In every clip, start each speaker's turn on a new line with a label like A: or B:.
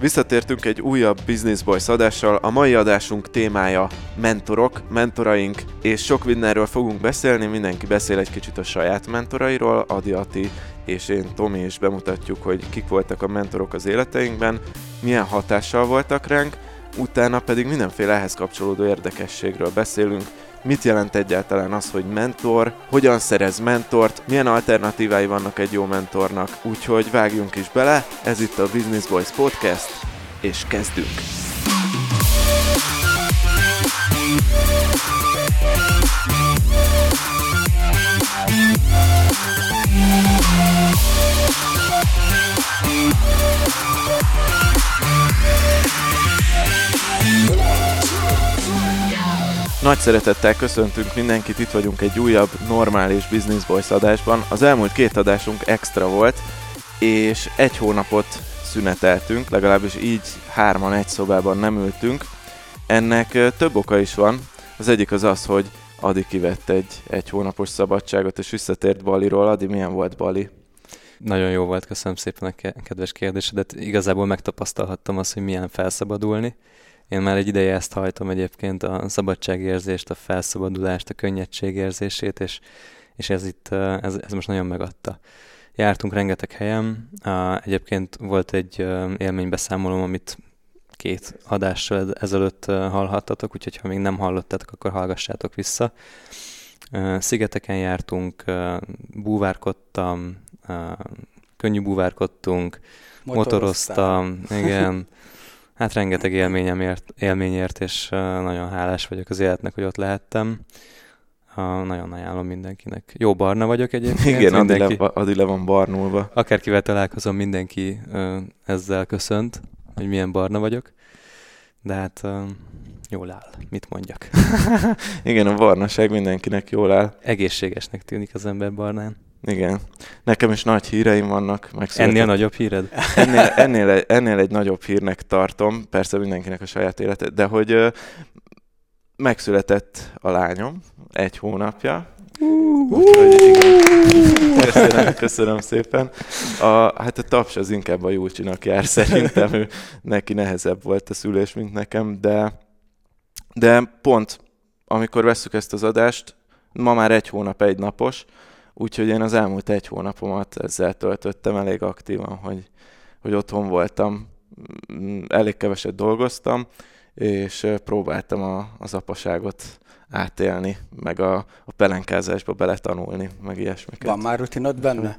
A: Visszatértünk egy újabb Business Boys adással. A mai adásunk témája mentorok, mentoraink, és sok mindenről fogunk beszélni. Mindenki beszél egy kicsit a saját mentorairól. Adi Ati és én, Tomi is bemutatjuk, hogy kik voltak a mentorok az életeinkben, milyen hatással voltak ránk, utána pedig mindenféle ehhez kapcsolódó érdekességről beszélünk, mit jelent egyáltalán az, hogy mentor, hogyan szerez mentort, milyen alternatívái vannak egy jó mentornak, úgyhogy vágjunk is bele, ez itt a Business Boys Podcast, és kezdünk! Nagy szeretettel köszöntünk mindenkit, itt vagyunk egy újabb normális Business Boys adásban. Az elmúlt két adásunk extra volt, és egy hónapot szüneteltünk, legalábbis így hárman egy szobában nem ültünk. Ennek több oka is van. Az egyik az az, hogy Adi kivett egy egy hónapos szabadságot, és visszatért Baliról. Adi, milyen volt Bali?
B: Nagyon jó volt, köszönöm szépen a kedves kérdésedet. Igazából megtapasztalhattam azt, hogy milyen felszabadulni én már egy ideje ezt hajtom egyébként, a szabadságérzést, a felszabadulást, a könnyedségérzését, és, és ez itt, ez, ez most nagyon megadta. Jártunk rengeteg helyen, egyébként volt egy élménybeszámolom, amit két adással ezelőtt hallhattatok, úgyhogy ha még nem hallottátok, akkor hallgassátok vissza. Szigeteken jártunk, búvárkodtam, könnyű búvárkodtunk, motoroztam, igen, Hát rengeteg élményem ért, élményért, és nagyon hálás vagyok az életnek, hogy ott lehettem. Nagyon ajánlom mindenkinek. Jó barna vagyok egyébként.
A: Igen, mindenki, Adi, le, Adi le van barnulva.
B: Akárkivel találkozom, mindenki ezzel köszönt, hogy milyen barna vagyok. De hát jól áll, mit mondjak.
A: Igen, a barnaság mindenkinek jól áll.
B: Egészségesnek tűnik az ember barnán.
A: Igen. Nekem is nagy híreim vannak.
B: Ennél nagyobb híred?
A: Ennél, ennél, egy, ennél egy nagyobb hírnek tartom, persze mindenkinek a saját élete, de hogy ö, megszületett a lányom egy hónapja. Köszönöm, köszönöm szépen. A, hát a taps az inkább a Júlcsinak jár szerintem, ő, neki nehezebb volt a szülés, mint nekem, de, de pont amikor veszük ezt az adást, ma már egy hónap, egy napos, Úgyhogy én az elmúlt egy hónapomat ezzel töltöttem elég aktívan, hogy, hogy otthon voltam, mm, elég keveset dolgoztam, és próbáltam a, az apaságot átélni, meg a, a pelenkázásba beletanulni, meg ilyesmiket.
C: Van már rutinod benne?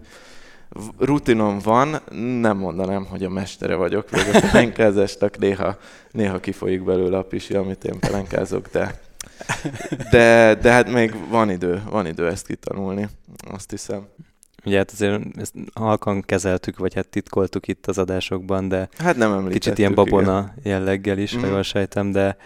A: Rutinom van, nem mondanám, hogy a mestere vagyok, vagy a pelenkázásnak néha, néha kifolyik belőle a pisi, amit én pelenkázok, de de, de hát még van idő, van idő ezt kitanulni, azt hiszem.
B: Ugye hát azért ezt halkan kezeltük, vagy hát titkoltuk itt az adásokban, de
A: hát nem
B: kicsit ilyen babona igen. jelleggel is, mm. ha jól sejtem, de,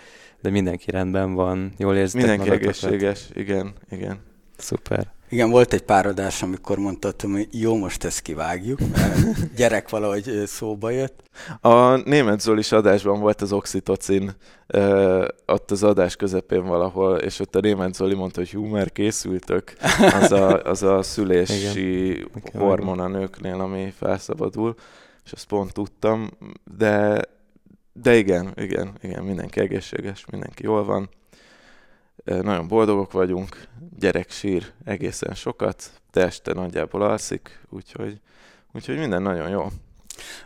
B: de mindenki rendben van, jól érzitek
A: Mindenki magatokat. egészséges, igen, igen.
B: Szuper.
C: Igen, volt egy pár adás, amikor mondtam, hogy jó, most ezt kivágjuk, mert gyerek valahogy szóba jött.
A: A német Zolis adásban volt az oxitocin, ott az adás közepén valahol, és ott a német Zoli mondta, hogy hú, már készültök, az a, az a szülési hormon a nőknél, ami felszabadul, és ezt pont tudtam, de, de igen, igen, igen, mindenki egészséges, mindenki jól van nagyon boldogok vagyunk, gyerek sír egészen sokat, de este nagyjából alszik, úgyhogy, úgyhogy minden nagyon jó.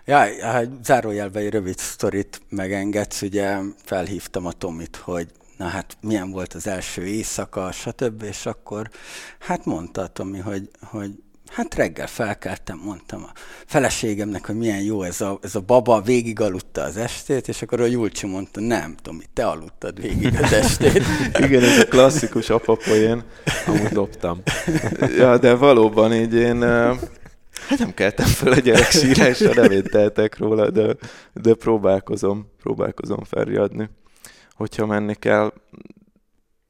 C: Ja, hát zárójelben egy rövid sztorit megengedsz, ugye felhívtam a Tomit, hogy na hát milyen volt az első éjszaka, stb. És akkor hát mondta Tomi, hogy, hogy Hát reggel felkeltem, mondtam a feleségemnek, hogy milyen jó ez a, ez a baba, végig aludta az estét, és akkor a Julcsi mondta, nem, Tomi, te aludtad végig az estét.
A: Igen, ez a klasszikus apapoén, amúgy loptam. Ja, de valóban így én, hát nem keltem fel a gyerek sírásra, nem én teltek róla, de, de próbálkozom, próbálkozom felriadni, hogyha menni kell.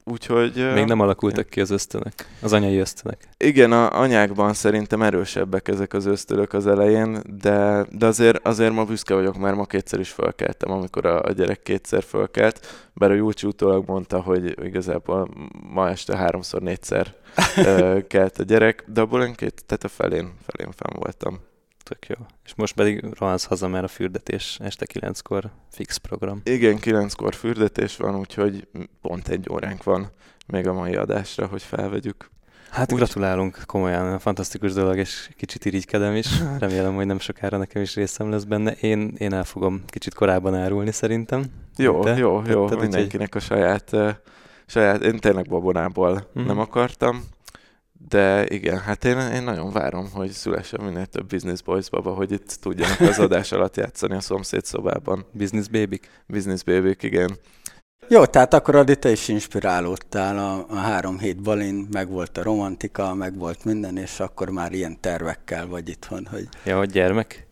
A: Úgyhogy...
B: Még nem alakultak ki az ösztönök, az anyai ösztönök.
A: Igen, a anyákban szerintem erősebbek ezek az ösztönök az elején, de, de azért, azért ma büszke vagyok, mert ma kétszer is fölkeltem, amikor a, a gyerek kétszer fölkelt, bár a Júlcsi utólag mondta, hogy igazából ma este háromszor, négyszer kelt a gyerek, de abból én két, tehát a felén, felén fenn voltam.
B: Tök jó. És most pedig rohansz haza, mert a fürdetés este kilenckor fix program.
A: Igen, kilenckor fürdetés van, úgyhogy pont egy óránk van még a mai adásra, hogy felvegyük.
B: Hát Úgy... gratulálunk, komolyan, fantasztikus dolog, és kicsit irigykedem is. Remélem, hogy nem sokára nekem is részem lesz benne. Én, én el fogom kicsit korábban árulni szerintem.
A: Jó, Te? jó, jó, Te, mindenkinek a saját, uh, saját, én tényleg babonából mm-hmm. nem akartam, de igen, hát én, én nagyon várom, hogy szülessen minél több Business Boys baba, hogy itt tudjanak az adás alatt játszani a szomszéd szobában.
B: Business baby
A: Business baby igen.
C: Jó, tehát akkor Adi, te is inspirálódtál a, a három hét balin, meg volt a romantika, meg volt minden, és akkor már ilyen tervekkel vagy itthon, hogy...
B: Ja, hogy gyermek?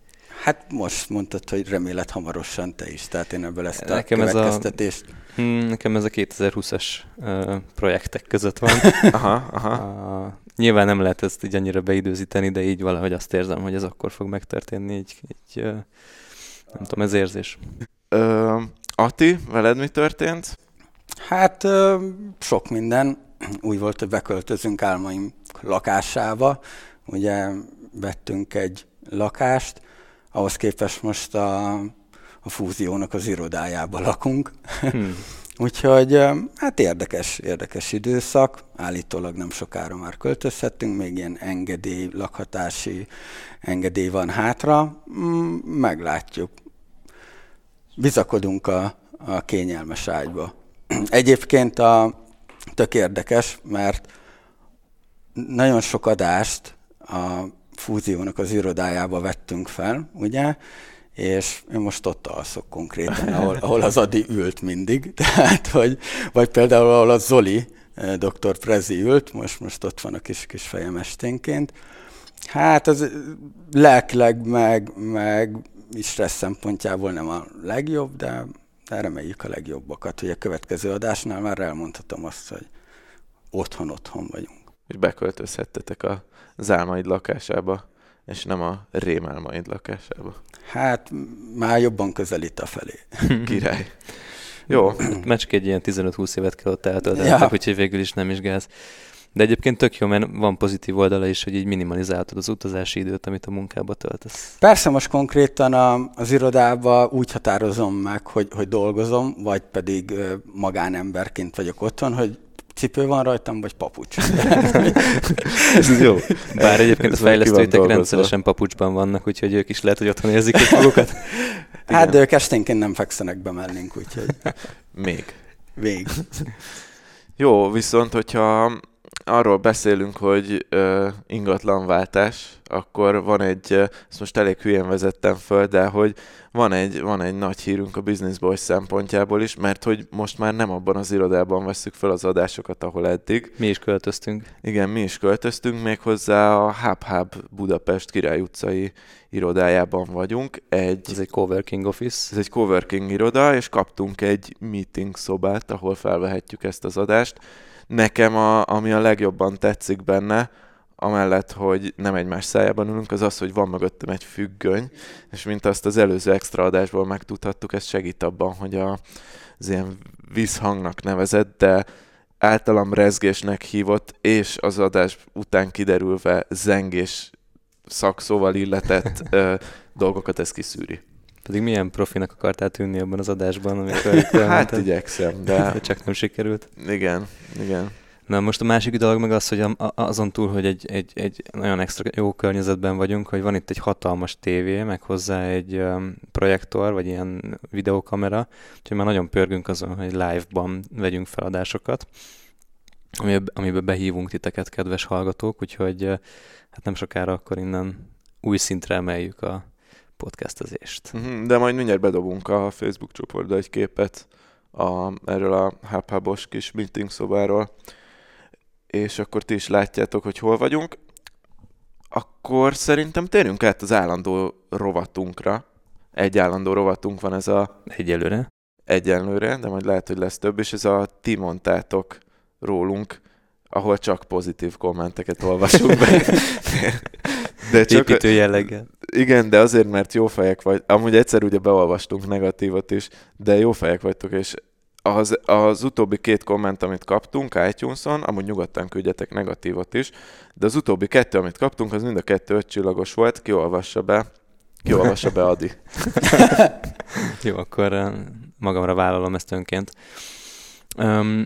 C: Hát most mondtad, hogy remélet hamarosan te is, tehát én ebből ezt a nekem következtetést... Ez
B: a, hmm, nekem ez a 2020-as uh, projektek között van.
A: aha, aha.
B: Uh, nyilván nem lehet ezt így annyira beidőzíteni, de így valahogy azt érzem, hogy ez akkor fog megtörténni, így, így uh, nem tudom, ez érzés.
A: Uh, Ati, veled mi történt?
C: Hát sok minden. Úgy volt, hogy beköltözünk álmaim lakásába. Ugye vettünk egy lakást, ahhoz képest most a, a fúziónak az irodájába lakunk. Hmm. Úgyhogy hát érdekes, érdekes időszak. Állítólag nem sokára már költözhetünk, még ilyen engedély, lakhatási engedély van hátra. Mm, meglátjuk bizakodunk a, a kényelmes ágyba. Egyébként a, tök érdekes, mert nagyon sok adást a fúziónak az irodájába vettünk fel, ugye, és én most ott alszok konkrétan, ahol, ahol az Adi ült mindig, tehát, hogy, vagy például ahol a Zoli, eh, dr. Prezi ült, most, most ott van a kis, kis fejem esténként. Hát ez lelkileg meg, meg stressz szempontjából nem a legjobb, de, de reméljük a legjobbakat, hogy a következő adásnál már elmondhatom azt, hogy otthon-otthon vagyunk.
A: És beköltözhettetek a zálmaid lakásába, és nem a rémálmaid lakásába.
C: Hát már jobban közelít a felé.
A: Király. Jó.
B: Egy ilyen 15-20 évet kell ott eltölteni, ja. úgyhogy végül is nem is gáz. De egyébként tök jó, mert van pozitív oldala is, hogy így minimalizáltad az utazási időt, amit a munkába töltesz.
C: Persze most konkrétan a, az irodába úgy határozom meg, hogy, hogy dolgozom, vagy pedig magánemberként vagyok otthon, hogy cipő van rajtam, vagy papucs.
B: Ez jó. Bár egyébként a fejlesztőitek rendszeresen papucsban vannak, úgyhogy ők is lehet, hogy otthon érzik egy magukat.
C: Hát de ők esténként nem fekszenek be mellénk, úgyhogy...
A: Még.
C: Még.
A: Jó, viszont hogyha arról beszélünk, hogy uh, ingatlanváltás, akkor van egy, ezt most elég hülyén vezettem föl, de hogy van egy, van egy nagy hírünk a Business Boys szempontjából is, mert hogy most már nem abban az irodában veszük fel az adásokat, ahol eddig.
B: Mi is költöztünk.
A: Igen, mi is költöztünk, méghozzá a Hub Hub Budapest Király utcai irodájában vagyunk.
B: Egy, ez egy coworking office.
A: Ez egy coworking iroda, és kaptunk egy meeting szobát, ahol felvehetjük ezt az adást nekem a, ami a legjobban tetszik benne, amellett, hogy nem egymás szájában ülünk, az az, hogy van mögöttem egy függöny, és mint azt az előző extra adásból megtudhattuk, ez segít abban, hogy a, az ilyen vízhangnak nevezett, de általam rezgésnek hívott, és az adás után kiderülve zengés szakszóval illetett ö, dolgokat ez kiszűri.
B: Pedig milyen profinak akartál tűnni abban az adásban, amikor
A: Hát igyekszem, de... de...
B: Csak nem sikerült.
A: Igen, igen.
B: Na most a másik dolog meg az, hogy azon túl, hogy egy, egy, egy nagyon extra jó környezetben vagyunk, hogy van itt egy hatalmas tévé, meg hozzá egy um, projektor, vagy ilyen videokamera, úgyhogy már nagyon pörgünk azon, hogy live-ban vegyünk feladásokat, amiben behívunk titeket, kedves hallgatók, úgyhogy hát nem sokára akkor innen új szintre emeljük a, podcastezést.
A: Mhm, de majd mindjárt bedobunk a Facebook csoportba egy képet a, erről a hub kis meeting szobáról, és akkor ti is látjátok, hogy hol vagyunk. Akkor szerintem térjünk át az állandó rovatunkra. Egy állandó rovatunk van ez a...
B: Egyelőre.
A: Egyelőre, de majd lehet, hogy lesz több, és ez a ti mondtátok rólunk, ahol csak pozitív kommenteket olvasunk be.
B: De csak, Építő jelleggel.
A: Igen, de azért, mert jó fejek vagy. Amúgy egyszer ugye beolvastunk negatívot is, de jó fejek vagytok, és az, az utóbbi két komment, amit kaptunk iTunes-on, amúgy nyugodtan küldjetek negatívot is, de az utóbbi kettő, amit kaptunk, az mind a kettő öt csillagos volt, kiolvassa be, kiolvassa be Adi.
B: Jó, akkor magamra vállalom ezt önként. Um,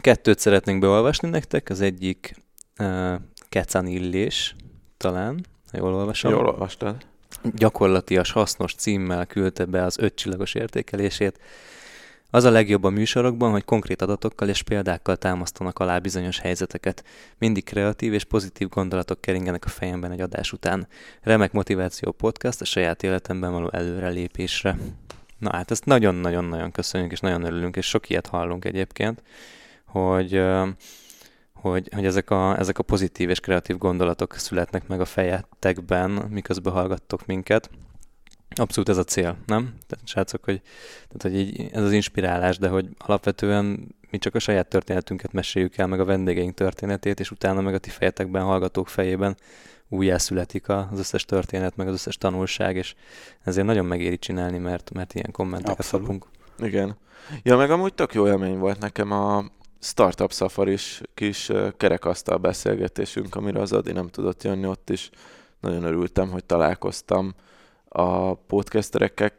B: kettőt szeretnénk beolvasni nektek, az egyik uh, Kecanillés, talán, ha jól olvasom.
A: Jól olvastad.
B: Gyakorlatias, hasznos címmel küldte be az öt csillagos értékelését. Az a legjobb a műsorokban, hogy konkrét adatokkal és példákkal támasztanak alá bizonyos helyzeteket. Mindig kreatív és pozitív gondolatok keringenek a fejemben egy adás után. Remek motiváció podcast a saját életemben való előrelépésre. Na hát ezt nagyon-nagyon-nagyon köszönjük, és nagyon örülünk, és sok ilyet hallunk egyébként, hogy, hogy, hogy ezek, a, ezek a pozitív és kreatív gondolatok születnek meg a fejetekben, miközben hallgattok minket. Abszolút ez a cél, nem? Tehát, srácok, hogy, tehát, hogy így, ez az inspirálás, de hogy alapvetően mi csak a saját történetünket meséljük el, meg a vendégeink történetét, és utána meg a ti fejetekben, hallgatók fejében újjászületik az összes történet, meg az összes tanulság, és ezért nagyon megéri csinálni, mert, mert ilyen kommenteket kapunk.
A: Igen. Ja, meg amúgy tök jó élmény volt nekem a Startup Safari-s kis kerekasztal beszélgetésünk, amire az Adi nem tudott jönni, ott is nagyon örültem, hogy találkoztam a podcasterekkel.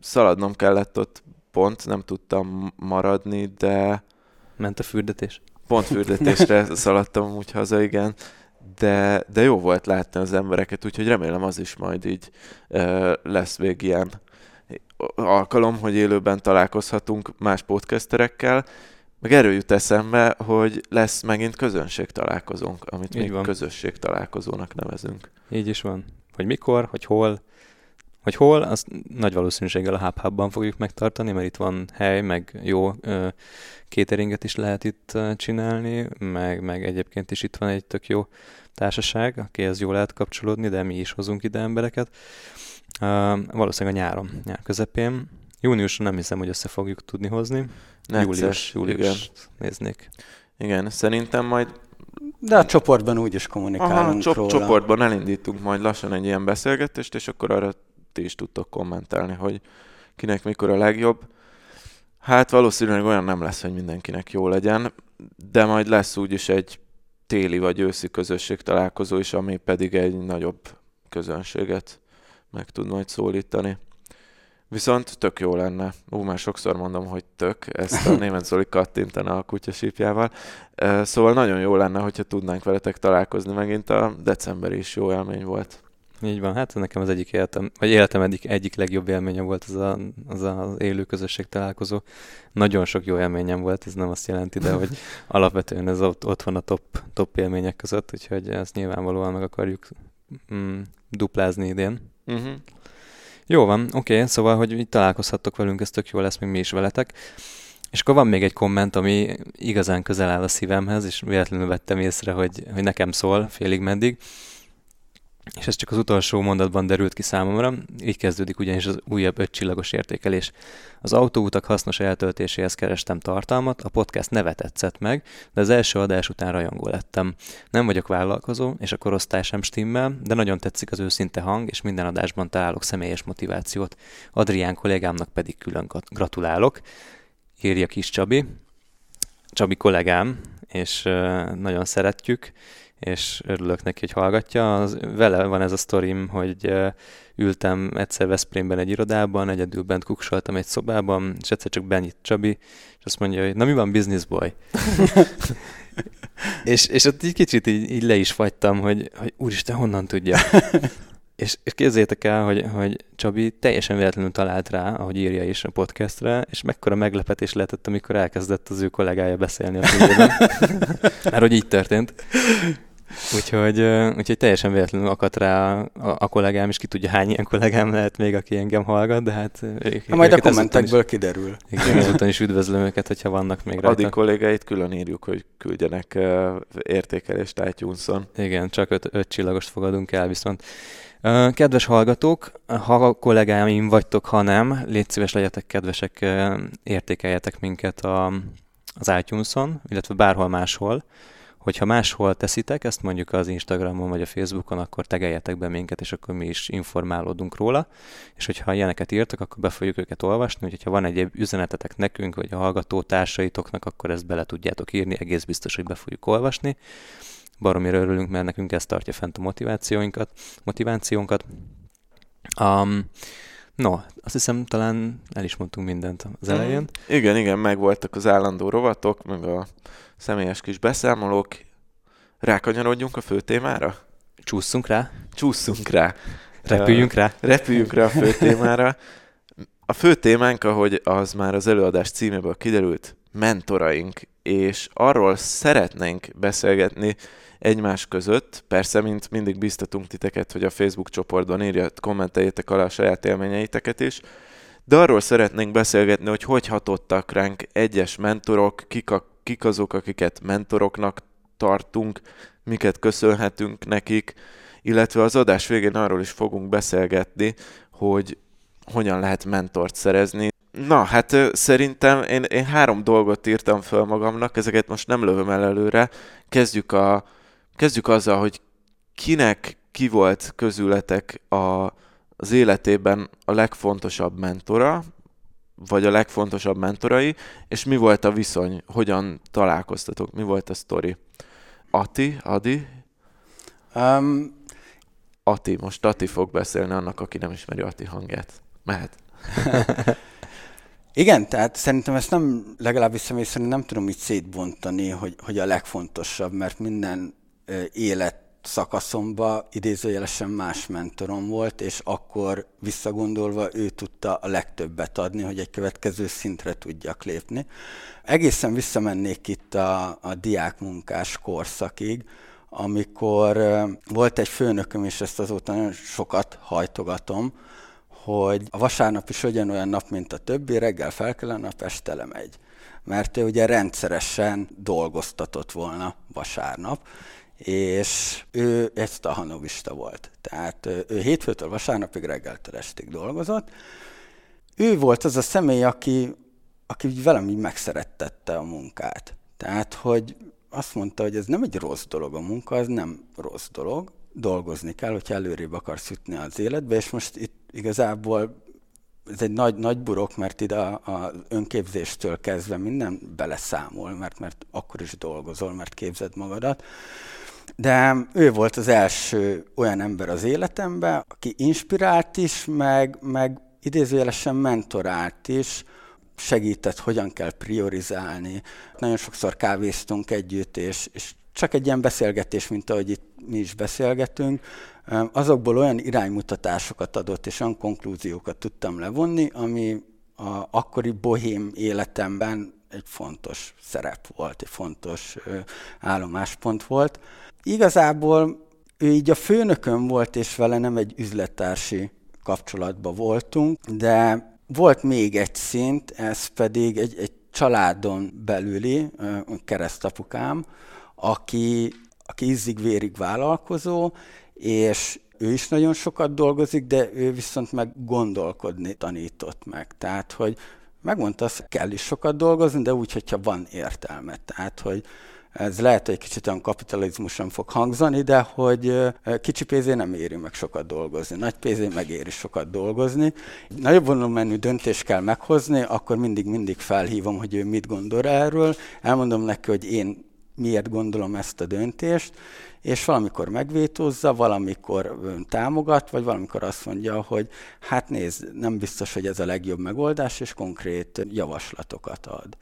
A: Szaladnom kellett ott pont, nem tudtam maradni, de...
B: Ment a fürdetés?
A: Pont fürdetésre szaladtam úgy haza, igen de, de jó volt látni az embereket, úgyhogy remélem az is majd így lesz vég ilyen alkalom, hogy élőben találkozhatunk más podcasterekkel, meg erről jut eszembe, hogy lesz megint közönség találkozónk, amit így még van. közösség találkozónak nevezünk.
B: Így is van. Hogy mikor, hogy hol, hogy hol, azt nagy valószínűséggel a hub fogjuk megtartani, mert itt van hely, meg jó ö, cateringet is lehet itt csinálni, meg, meg egyébként is itt van egy tök jó társaság, akihez jól lehet kapcsolódni, de mi is hozunk ide embereket. Valószínűleg a nyáron, nyár közepén. Júniusra nem hiszem, hogy össze fogjuk tudni hozni. Necces, július, július igen. néznék.
A: Igen, szerintem majd
C: de a csoportban úgy is kommunikálunk Aha, csop- róla.
A: csoportban elindítunk majd lassan egy ilyen beszélgetést, és akkor arra ti is tudtok kommentálni, hogy kinek mikor a legjobb. Hát valószínűleg olyan nem lesz, hogy mindenkinek jó legyen, de majd lesz úgyis egy téli vagy őszi közösség találkozó is, ami pedig egy nagyobb közönséget meg tud majd szólítani. Viszont tök jó lenne. Ú, már sokszor mondom, hogy tök, ezt a német Zoli kattintana a kutyasípjával. Szóval nagyon jó lenne, hogyha tudnánk veletek találkozni megint. A decemberi is jó élmény volt.
B: Így van, hát nekem az egyik életem, vagy életem egyik, egyik legjobb élményem volt az, a, az az élő közösség találkozó. Nagyon sok jó élményem volt, ez nem azt jelenti, de hogy alapvetően ez ott, ott van a top, top élmények között, úgyhogy ezt nyilvánvalóan meg akarjuk mm, duplázni idén. Uh-huh. Jó van, oké, okay, szóval, hogy így találkozhattok velünk, ez tök jó lesz, még mi is veletek. És akkor van még egy komment, ami igazán közel áll a szívemhez, és véletlenül vettem észre, hogy, hogy nekem szól félig meddig és ez csak az utolsó mondatban derült ki számomra, így kezdődik ugyanis az újabb öt csillagos értékelés. Az autóutak hasznos eltöltéséhez kerestem tartalmat, a podcast neve tetszett meg, de az első adás után rajongó lettem. Nem vagyok vállalkozó, és a korosztály sem stimmel, de nagyon tetszik az őszinte hang, és minden adásban találok személyes motivációt. Adrián kollégámnak pedig külön gratulálok. Írja kis Csabi. Csabi kollégám, és nagyon szeretjük, és örülök neki, hogy hallgatja. Az, vele van ez a sztorim, hogy ültem egyszer Veszprémben egy irodában, egyedül bent kuksoltam egy szobában, és egyszer csak benyit Csabi, és azt mondja, hogy na mi van, business boy? és, és ott egy kicsit így, így le is fagytam, hogy, hogy úristen, honnan tudja? és, és képzeljétek el, hogy, hogy Csabi teljesen véletlenül talált rá, ahogy írja is a podcastre, és mekkora meglepetés lehetett, amikor elkezdett az ő kollégája beszélni a Mert hogy így történt. Úgyhogy, úgyhogy teljesen véletlenül akadt rá a, a kollégám, és ki tudja hány ilyen kollégám lehet még, aki engem hallgat, de hát...
C: Ha majd a kommentekből is, kiderül.
B: Igen, ezután is üdvözlöm őket, hogyha vannak még rajta.
A: Addig kollégáit külön írjuk, hogy küldjenek értékelést iTunes-on.
B: Igen, csak öt, öt csillagost fogadunk el, viszont Kedves hallgatók, ha kollégáim vagytok, ha nem, légy szíves legyetek kedvesek, értékeljetek minket a, az iTunes-on, illetve bárhol máshol Hogyha máshol teszitek, ezt mondjuk az Instagramon vagy a Facebookon, akkor tegeljetek be minket, és akkor mi is informálódunk róla. És hogyha ilyeneket írtak, akkor be fogjuk őket olvasni, úgyhogy ha van egy üzenetetek nekünk, vagy a hallgató társaitoknak, akkor ezt bele tudjátok írni, egész biztos, hogy be fogjuk olvasni. Baromira örülünk, mert nekünk ez tartja fent a motivációinkat, motivációnkat. Um, no, azt hiszem talán el is mondtunk mindent az mhm. elején.
A: Mm. Igen, igen, megvoltak az állandó rovatok, meg a személyes kis beszámolók. Rákanyarodjunk a fő témára?
B: Csúszunk rá?
A: Csúszunk rá.
B: Repüljünk rá?
A: Repüljünk rá a fő témára. A fő témánk, ahogy az már az előadás címéből kiderült, mentoraink, és arról szeretnénk beszélgetni egymás között. Persze, mint mindig biztatunk titeket, hogy a Facebook csoportban írjat, kommenteljétek alá a saját élményeiteket is, de arról szeretnénk beszélgetni, hogy hogy hatottak ránk egyes mentorok, kik, a, kik azok, akiket mentoroknak tartunk, miket köszönhetünk nekik, illetve az adás végén arról is fogunk beszélgetni, hogy hogyan lehet mentort szerezni. Na, hát szerintem én, én három dolgot írtam föl magamnak, ezeket most nem lövöm el előre. Kezdjük, a, kezdjük azzal, hogy kinek ki volt közületek a, az életében a legfontosabb mentora, vagy a legfontosabb mentorai, és mi volt a viszony, hogyan találkoztatok, mi volt a sztori? Ati, Adi? Um, Ati, most Ati fog beszélni annak, aki nem ismeri Ati hangját. Mehet.
C: Igen, tehát szerintem ezt nem, legalábbis személy szerint nem tudom így szétbontani, hogy, hogy a legfontosabb, mert minden élet szakaszomba idézőjelesen más mentorom volt, és akkor visszagondolva ő tudta a legtöbbet adni, hogy egy következő szintre tudjak lépni. Egészen visszamennék itt a, a diákmunkás korszakig, amikor volt egy főnököm, és ezt azóta nagyon sokat hajtogatom, hogy a vasárnap is ugyanolyan nap, mint a többi, reggel fel kell a nap, este lemegy. Mert ő ugye rendszeresen dolgoztatott volna vasárnap, és ő egy stahanovista volt. Tehát ő hétfőtől vasárnapig reggeltől estig dolgozott. Ő volt az a személy, aki, aki velem így megszerettette a munkát. Tehát, hogy azt mondta, hogy ez nem egy rossz dolog a munka, ez nem rossz dolog, dolgozni kell, hogyha előrébb akarsz jutni az életbe, és most itt igazából ez egy nagy, nagy burok, mert ide az önképzéstől kezdve minden beleszámol, mert, mert akkor is dolgozol, mert képzed magadat. De ő volt az első olyan ember az életemben, aki inspirált is, meg, meg idézőjelesen mentorált is, segített, hogyan kell priorizálni. Nagyon sokszor kávéztunk együtt, és, és csak egy ilyen beszélgetés, mint ahogy itt mi is beszélgetünk, azokból olyan iránymutatásokat adott, és olyan konklúziókat tudtam levonni, ami a akkori bohém életemben egy fontos szerep volt, egy fontos állomáspont volt. Igazából ő így a főnököm volt, és vele nem egy üzlettársi kapcsolatban voltunk, de volt még egy szint, ez pedig egy, egy családon belüli keresztapukám, aki, aki ízig-vérig vállalkozó, és ő is nagyon sokat dolgozik, de ő viszont meg gondolkodni tanított meg. Tehát, hogy megmondta azt, kell is sokat dolgozni, de úgy, hogyha van értelme. Tehát, hogy ez lehet, hogy egy kicsit olyan kapitalizmusan fog hangzani, de hogy kicsi pénzé nem éri meg sokat dolgozni, nagy pénzé megéri sokat dolgozni. Nagyobb volumenű döntést kell meghozni, akkor mindig-mindig felhívom, hogy ő mit gondol erről, elmondom neki, hogy én miért gondolom ezt a döntést, és valamikor megvétózza, valamikor támogat, vagy valamikor azt mondja, hogy hát nézd, nem biztos, hogy ez a legjobb megoldás, és konkrét javaslatokat ad.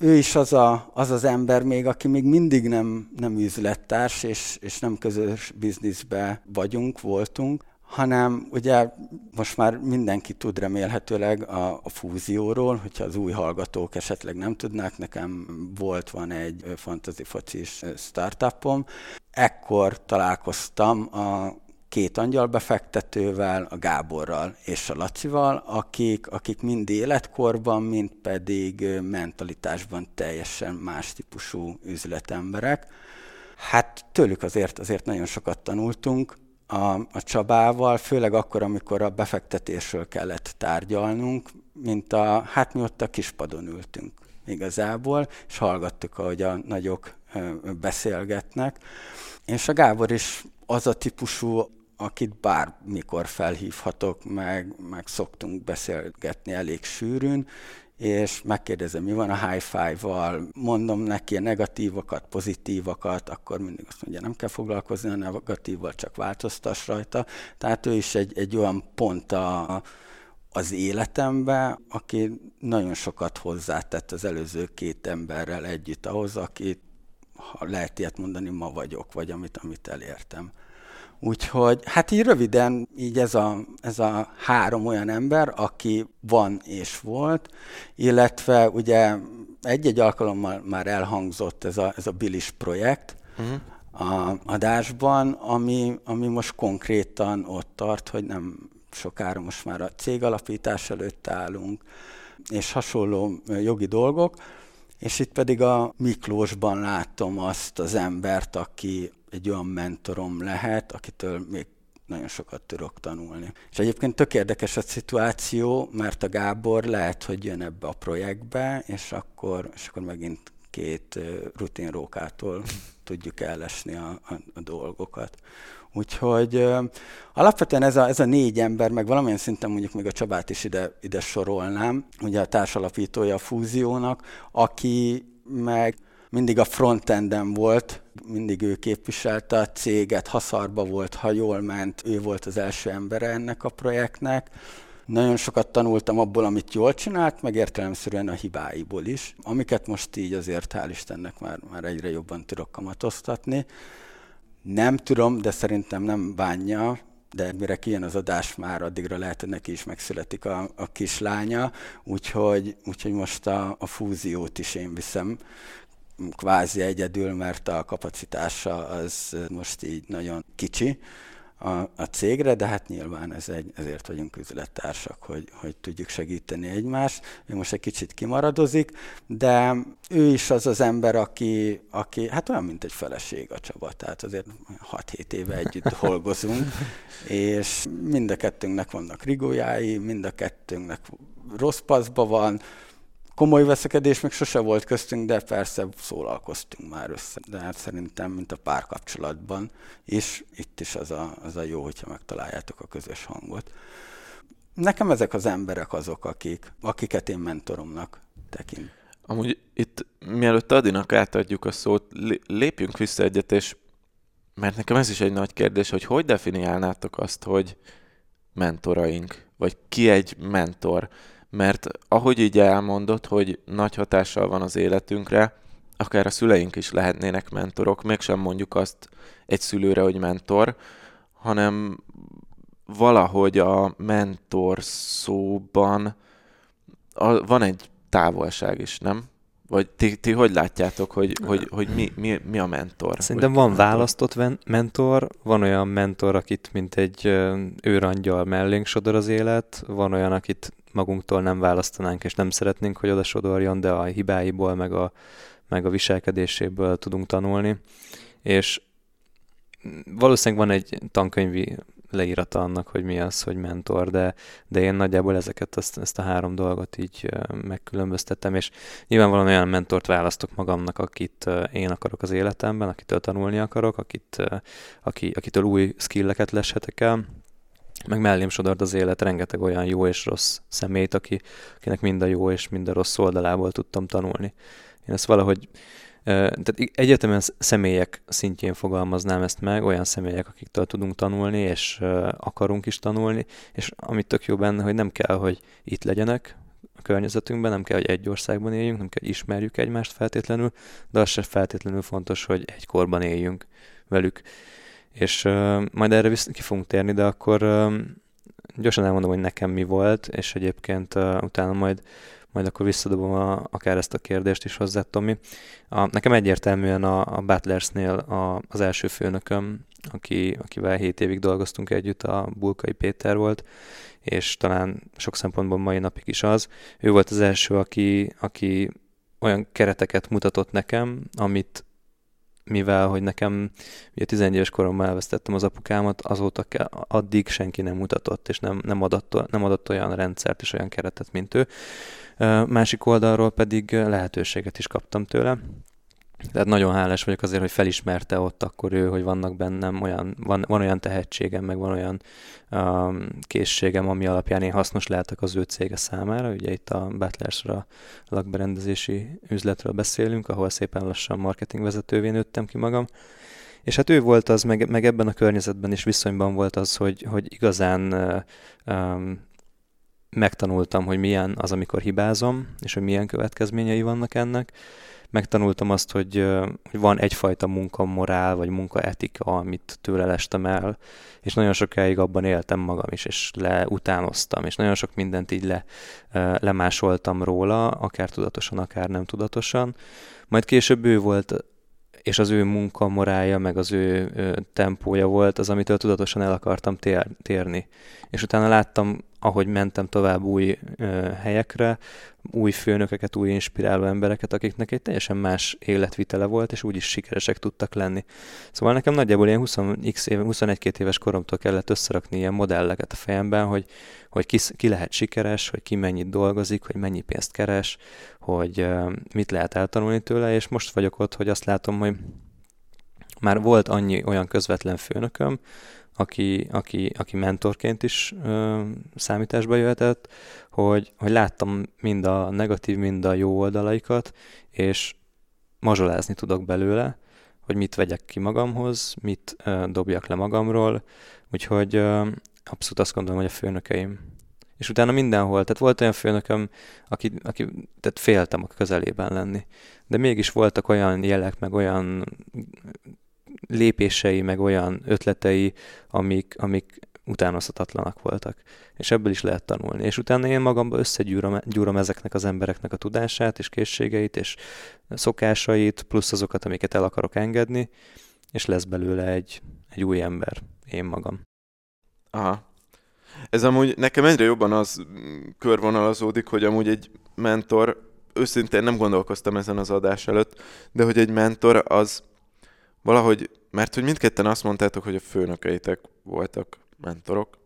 C: Ő is az, a, az az ember még, aki még mindig nem, nem üzlettárs, és, és nem közös bizniszbe vagyunk, voltunk, hanem ugye most már mindenki tud remélhetőleg a, a fúzióról, hogyha az új hallgatók esetleg nem tudnák, nekem volt, van egy fantasy focis startupom. Ekkor találkoztam a két angyalbefektetővel, a Gáborral és a Lacival, akik, akik mind életkorban, mind pedig mentalitásban teljesen más típusú üzletemberek. Hát tőlük azért, azért nagyon sokat tanultunk, a, a Csabával, főleg akkor, amikor a befektetésről kellett tárgyalnunk, mint a, hát mi ott a kispadon ültünk igazából, és hallgattuk, ahogy a nagyok beszélgetnek. És a Gábor is az a típusú, akit bármikor felhívhatok, meg, meg szoktunk beszélgetni elég sűrűn, és megkérdezem, mi van a high five-val, mondom neki a negatívakat, pozitívakat, akkor mindig azt mondja, nem kell foglalkozni a negatívval, csak változtass rajta. Tehát ő is egy, egy olyan pont a, az életembe, aki nagyon sokat hozzátett az előző két emberrel együtt ahhoz, akit, ha lehet ilyet mondani, ma vagyok, vagy amit, amit elértem. Úgyhogy hát így röviden, így ez a, ez a három olyan ember, aki van és volt, illetve ugye egy-egy alkalommal már elhangzott ez a, ez a Bilis projekt uh-huh. a adásban, ami, ami most konkrétan ott tart, hogy nem sokára most már a cég alapítás előtt állunk, és hasonló jogi dolgok, és itt pedig a Miklósban látom azt az embert, aki egy olyan mentorom lehet, akitől még nagyon sokat tudok tanulni. És egyébként tök érdekes a szituáció, mert a Gábor lehet, hogy jön ebbe a projektbe, és akkor, és akkor megint két rutinrókától tudjuk ellesni a, a, a dolgokat. Úgyhogy ö, alapvetően ez a, ez a négy ember, meg valamilyen szinten mondjuk még a Csabát is ide, ide sorolnám, ugye a társalapítója a fúziónak, aki meg mindig a frontenden volt, mindig ő képviselte a céget, ha szarba volt, ha jól ment, ő volt az első embere ennek a projektnek. Nagyon sokat tanultam abból, amit jól csinált, meg értelemszerűen a hibáiból is, amiket most így azért hál' Istennek már, már egyre jobban tudok kamatoztatni. Nem tudom, de szerintem nem bánja, de mire kijön az adás már, addigra lehet, hogy neki is megszületik a, a kislánya, úgyhogy, úgyhogy most a, a fúziót is én viszem kvázi egyedül, mert a kapacitása az most így nagyon kicsi a, a cégre, de hát nyilván ez egy, ezért vagyunk üzlettársak, hogy, hogy tudjuk segíteni egymást. Ő most egy kicsit kimaradozik, de ő is az az ember, aki, aki hát olyan, mint egy feleség a Csaba, tehát azért 6-7 éve együtt dolgozunk, és mind a kettőnknek vannak rigójái, mind a kettőnknek rossz paszba van, komoly veszekedés még sose volt köztünk, de persze szólalkoztunk már össze. De hát szerintem, mint a párkapcsolatban és itt is az a, az a jó, hogyha megtaláljátok a közös hangot. Nekem ezek az emberek azok, akik, akiket én mentoromnak tekint.
A: Amúgy itt, mielőtt Adinak átadjuk a szót, lépjünk vissza egyet, és mert nekem ez is egy nagy kérdés, hogy hogy definiálnátok azt, hogy mentoraink, vagy ki egy mentor? Mert ahogy így elmondott, hogy nagy hatással van az életünkre, akár a szüleink is lehetnének mentorok, mégsem mondjuk azt egy szülőre, hogy mentor, hanem valahogy a mentor szóban a, van egy távolság is, nem? Vagy ti, ti hogy látjátok, hogy, hogy, hogy mi, mi, mi a mentor?
B: Szerintem van mentor? választott mentor, van olyan mentor, akit mint egy őrangyal mellénk sodor az élet, van olyan, akit magunktól nem választanánk, és nem szeretnénk, hogy oda sodorjon, de a hibáiból, meg a, meg a viselkedéséből tudunk tanulni. És valószínűleg van egy tankönyvi leírata annak, hogy mi az, hogy mentor, de, de én nagyjából ezeket, ezt, ezt a három dolgot így megkülönböztettem, és nyilvánvalóan olyan mentort választok magamnak, akit én akarok az életemben, akitől tanulni akarok, akit, aki, akitől új skilleket leshetek el, meg mellém sodort az élet rengeteg olyan jó és rossz szemét, aki, akinek mind a jó és mind a rossz oldalából tudtam tanulni. Én ezt valahogy, tehát egyetemen személyek szintjén fogalmaznám ezt meg, olyan személyek, akiktől tudunk tanulni, és akarunk is tanulni, és amit tök jó benne, hogy nem kell, hogy itt legyenek, a környezetünkben, nem kell, hogy egy országban éljünk, nem kell, hogy ismerjük egymást feltétlenül, de az se feltétlenül fontos, hogy egy korban éljünk velük. És uh, majd erre ki fogunk térni, de akkor uh, gyorsan elmondom, hogy nekem mi volt, és egyébként uh, utána majd majd akkor visszadobom a, akár ezt a kérdést is hozzá, Tomi. A, nekem egyértelműen a, a Butlersnél a, az első főnököm, aki, akivel 7 évig dolgoztunk együtt, a Bulkai Péter volt, és talán sok szempontból mai napig is az. Ő volt az első, aki, aki olyan kereteket mutatott nekem, amit mivel, hogy nekem ugye 11 éves koromban elvesztettem az apukámat, azóta ke, addig senki nem mutatott, és nem, nem, adott, nem adott olyan rendszert és olyan keretet, mint ő. Másik oldalról pedig lehetőséget is kaptam tőle, Tehát nagyon hálás vagyok azért, hogy felismerte ott akkor ő, hogy vannak bennem olyan, van, van olyan tehetségem, meg van olyan um, készségem, ami alapján én hasznos lehetek az ő cége számára. Ugye itt a Butlersra lakberendezési üzletről beszélünk, ahol szépen lassan marketingvezetővé nőttem ki magam. És hát ő volt az, meg, meg ebben a környezetben is viszonyban volt az, hogy, hogy igazán um, megtanultam, hogy milyen az, amikor hibázom, és hogy milyen következményei vannak ennek megtanultam azt, hogy, hogy van egyfajta munkamorál, vagy munkaetika, amit tőle lestem el, és nagyon sokáig abban éltem magam is, és leutánoztam, és nagyon sok mindent így le, lemásoltam róla, akár tudatosan, akár nem tudatosan. Majd később ő volt és az ő munkamorája, meg az ő, tempója volt az, amitől tudatosan el akartam tér, térni. És utána láttam, ahogy mentem tovább új ö, helyekre, új főnökeket, új inspiráló embereket, akiknek egy teljesen más életvitele volt, és úgyis sikeresek tudtak lenni. Szóval nekem nagyjából ilyen 20 x éve, 21 éves koromtól kellett összerakni ilyen modelleket a fejemben, hogy, hogy ki, ki lehet sikeres, hogy ki mennyit dolgozik, hogy mennyi pénzt keres, hogy uh, mit lehet eltanulni tőle, és most vagyok ott, hogy azt látom, hogy már volt annyi olyan közvetlen főnököm, aki, aki, aki mentorként is ö, számításba jöhetett, hogy, hogy láttam mind a negatív, mind a jó oldalaikat, és mazsolázni tudok belőle, hogy mit vegyek ki magamhoz, mit ö, dobjak le magamról, úgyhogy ö, abszolút azt gondolom, hogy a főnökeim. És utána mindenhol, tehát volt olyan főnököm, aki, aki tehát féltem a közelében lenni. De mégis voltak olyan jelek, meg olyan lépései, meg olyan ötletei, amik, amik utánozhatatlanak voltak. És ebből is lehet tanulni. És utána én magamba összegyúrom gyúrom ezeknek az embereknek a tudását, és készségeit, és szokásait, plusz azokat, amiket el akarok engedni, és lesz belőle egy, egy új ember, én magam.
A: Aha. Ez amúgy nekem egyre jobban az körvonalazódik, hogy amúgy egy mentor, őszintén nem gondolkoztam ezen az adás előtt, de hogy egy mentor az valahogy, mert hogy mindketten azt mondtátok, hogy a főnökeitek voltak mentorok,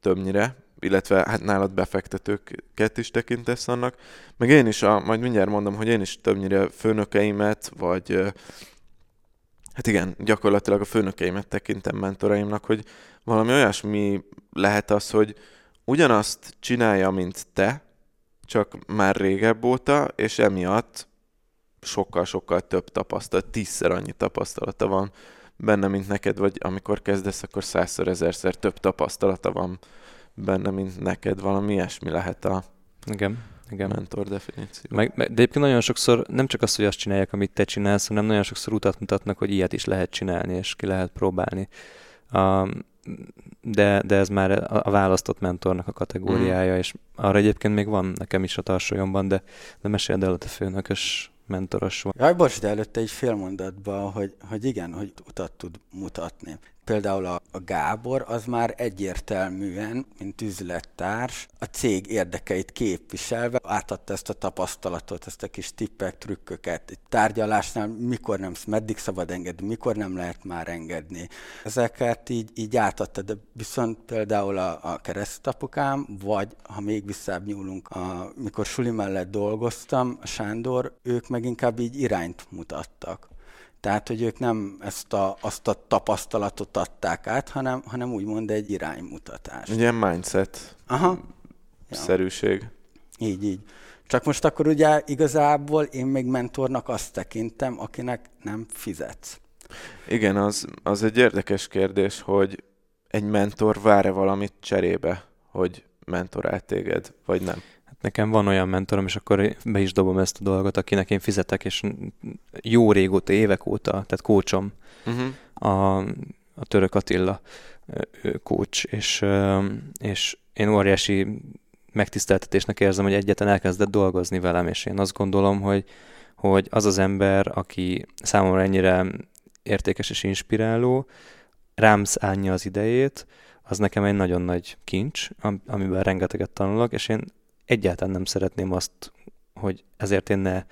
A: többnyire, illetve hát nálad befektetőket is tekintesz annak, meg én is, a, majd mindjárt mondom, hogy én is többnyire főnökeimet, vagy hát igen, gyakorlatilag a főnökeimet tekintem mentoraimnak, hogy valami olyasmi lehet az, hogy ugyanazt csinálja, mint te, csak már régebb óta, és emiatt sokkal-sokkal több tapasztalat, tízszer annyi tapasztalata van benne, mint neked, vagy amikor kezdesz, akkor százszor, ezerszer több tapasztalata van benne, mint neked. Valami ilyesmi lehet a
B: igen, igen.
A: mentor definíció.
B: Meg, de egyébként nagyon sokszor nem csak az, hogy azt csinálják, amit te csinálsz, hanem nagyon sokszor utat mutatnak, hogy ilyet is lehet csinálni, és ki lehet próbálni. Um, de, de ez már a választott mentornak a kategóriája, mm. és arra egyébként még van nekem is a tarsolyomban, de, de meséld el a te főnökös mentoros volt.
C: Jaj, bocs, de előtte egy fél mondatban, hogy, hogy igen, hogy utat tud mutatni például a, Gábor, az már egyértelműen, mint üzlettárs, a cég érdekeit képviselve átadta ezt a tapasztalatot, ezt a kis tippek, trükköket. Egy tárgyalásnál mikor nem, meddig szabad engedni, mikor nem lehet már engedni. Ezeket így, így átadta, de viszont például a, a keresztapukám, vagy ha még visszább nyúlunk, a, mikor Suli mellett dolgoztam, a Sándor, ők meg inkább így irányt mutattak tehát, hogy ők nem ezt a, azt a tapasztalatot adták át, hanem, hanem úgymond egy iránymutatás.
A: Ilyen mindset. Aha. Szerűség.
C: Ja. Így, így. Csak most akkor ugye igazából én még mentornak azt tekintem, akinek nem fizetsz.
A: Igen, az, az egy érdekes kérdés, hogy egy mentor vár-e valamit cserébe, hogy mentorál téged, vagy nem?
B: Nekem van olyan mentorom, és akkor be is dobom ezt a dolgot, akinek én fizetek, és jó régóta, évek óta, tehát kócsom, uh-huh. a, a török Attila kócs, és, és én óriási megtiszteltetésnek érzem, hogy egyetlen elkezdett dolgozni velem, és én azt gondolom, hogy, hogy az az ember, aki számomra ennyire értékes és inspiráló, rám szánja az idejét, az nekem egy nagyon nagy kincs, amiben rengeteget tanulok, és én egyáltalán nem szeretném azt, hogy ezért én ne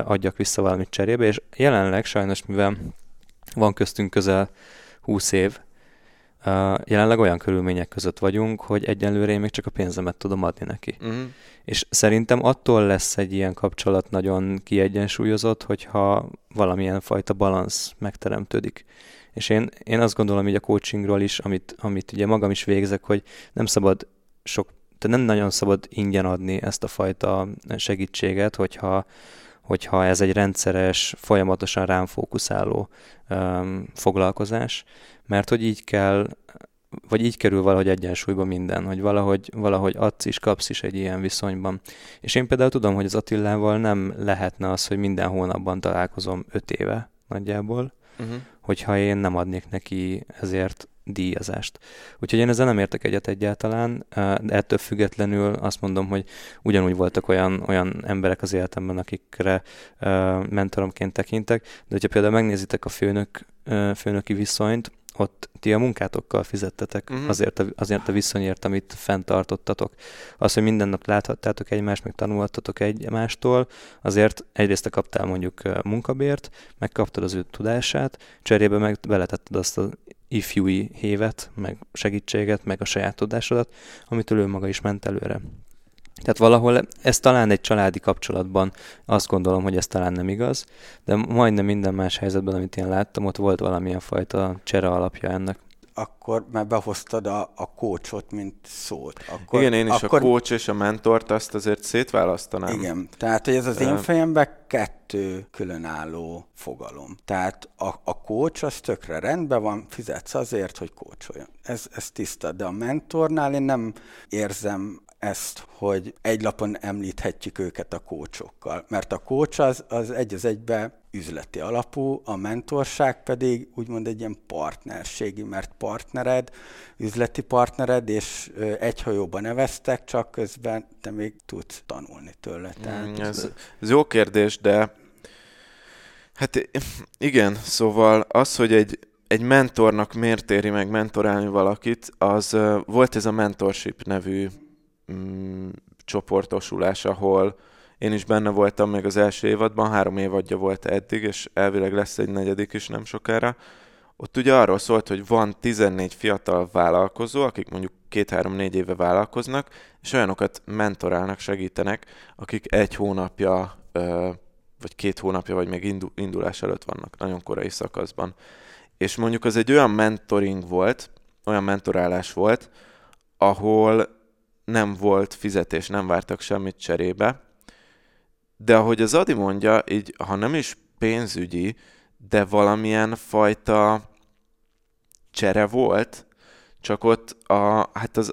B: adjak vissza valamit cserébe, és jelenleg sajnos, mivel van köztünk közel 20 év, jelenleg olyan körülmények között vagyunk, hogy egyenlőre én még csak a pénzemet tudom adni neki. Uh-huh. És szerintem attól lesz egy ilyen kapcsolat nagyon kiegyensúlyozott, hogyha valamilyen fajta balansz megteremtődik. És én, én azt gondolom így a coachingról is, amit, amit ugye magam is végzek, hogy nem szabad sok, tehát nem nagyon szabad ingyen adni ezt a fajta segítséget, hogyha, hogyha ez egy rendszeres, folyamatosan rám fókuszáló um, foglalkozás, mert hogy így kell, vagy így kerül valahogy egyensúlyba minden, hogy valahogy, valahogy adsz is, kapsz is egy ilyen viszonyban. És én például tudom, hogy az Attillával nem lehetne az, hogy minden hónapban találkozom öt éve nagyjából, uh-huh. hogyha én nem adnék neki ezért díjazást. Úgyhogy én ezzel nem értek egyet egyáltalán, de ettől függetlenül azt mondom, hogy ugyanúgy voltak olyan, olyan emberek az életemben, akikre mentoromként tekintek, de hogyha például megnézitek a főnök, főnöki viszonyt, ott ti a munkátokkal fizettetek uh-huh. azért, a, azért a viszonyért, amit fenntartottatok. Az, hogy minden nap láthattátok egymást, meg tanulhattatok egymástól, azért egyrészt te kaptál mondjuk munkabért, meg kaptad az ő tudását, cserébe meg beletetted azt az ifjúi hévet, meg segítséget, meg a saját tudásodat, amitől ő maga is ment előre. Tehát valahol ez talán egy családi kapcsolatban azt gondolom, hogy ez talán nem igaz, de majdnem minden más helyzetben, amit én láttam, ott volt valamilyen fajta csere alapja ennek
C: akkor már behoztad a, a kócsot, mint szót. Akkor,
A: igen, én is
C: akkor,
A: a kócs és a mentort azt azért szétválasztanám.
C: Igen, tehát hogy ez az én fejemben kettő különálló fogalom. Tehát a, a kócs az tökre rendben van, fizetsz azért, hogy kócsoljon. Ez, ez tiszta, de a mentornál én nem érzem ezt, hogy egy lapon említhetjük őket a kócsokkal. Mert a kócs az, az egy az egybe üzleti alapú, a mentorság pedig úgymond egy ilyen partnerségi, mert partnered, üzleti partnered, és egy hajóban neveztek, csak közben te még tudsz tanulni tőle.
A: Tehát... Mm, ez, ez jó kérdés, de hát igen, szóval az, hogy egy, egy mentornak miért éri meg mentorálni valakit, az volt ez a mentorship nevű mm, csoportosulás, ahol én is benne voltam még az első évadban, három évadja volt eddig, és elvileg lesz egy negyedik is nem sokára. Ott ugye arról szólt, hogy van 14 fiatal vállalkozó, akik mondjuk két-három-négy éve vállalkoznak, és olyanokat mentorálnak, segítenek, akik egy hónapja, vagy két hónapja, vagy még indulás előtt vannak, nagyon korai szakaszban. És mondjuk az egy olyan mentoring volt, olyan mentorálás volt, ahol nem volt fizetés, nem vártak semmit cserébe, de ahogy az Adi mondja, így ha nem is pénzügyi, de valamilyen fajta csere volt, csak ott a, hát az,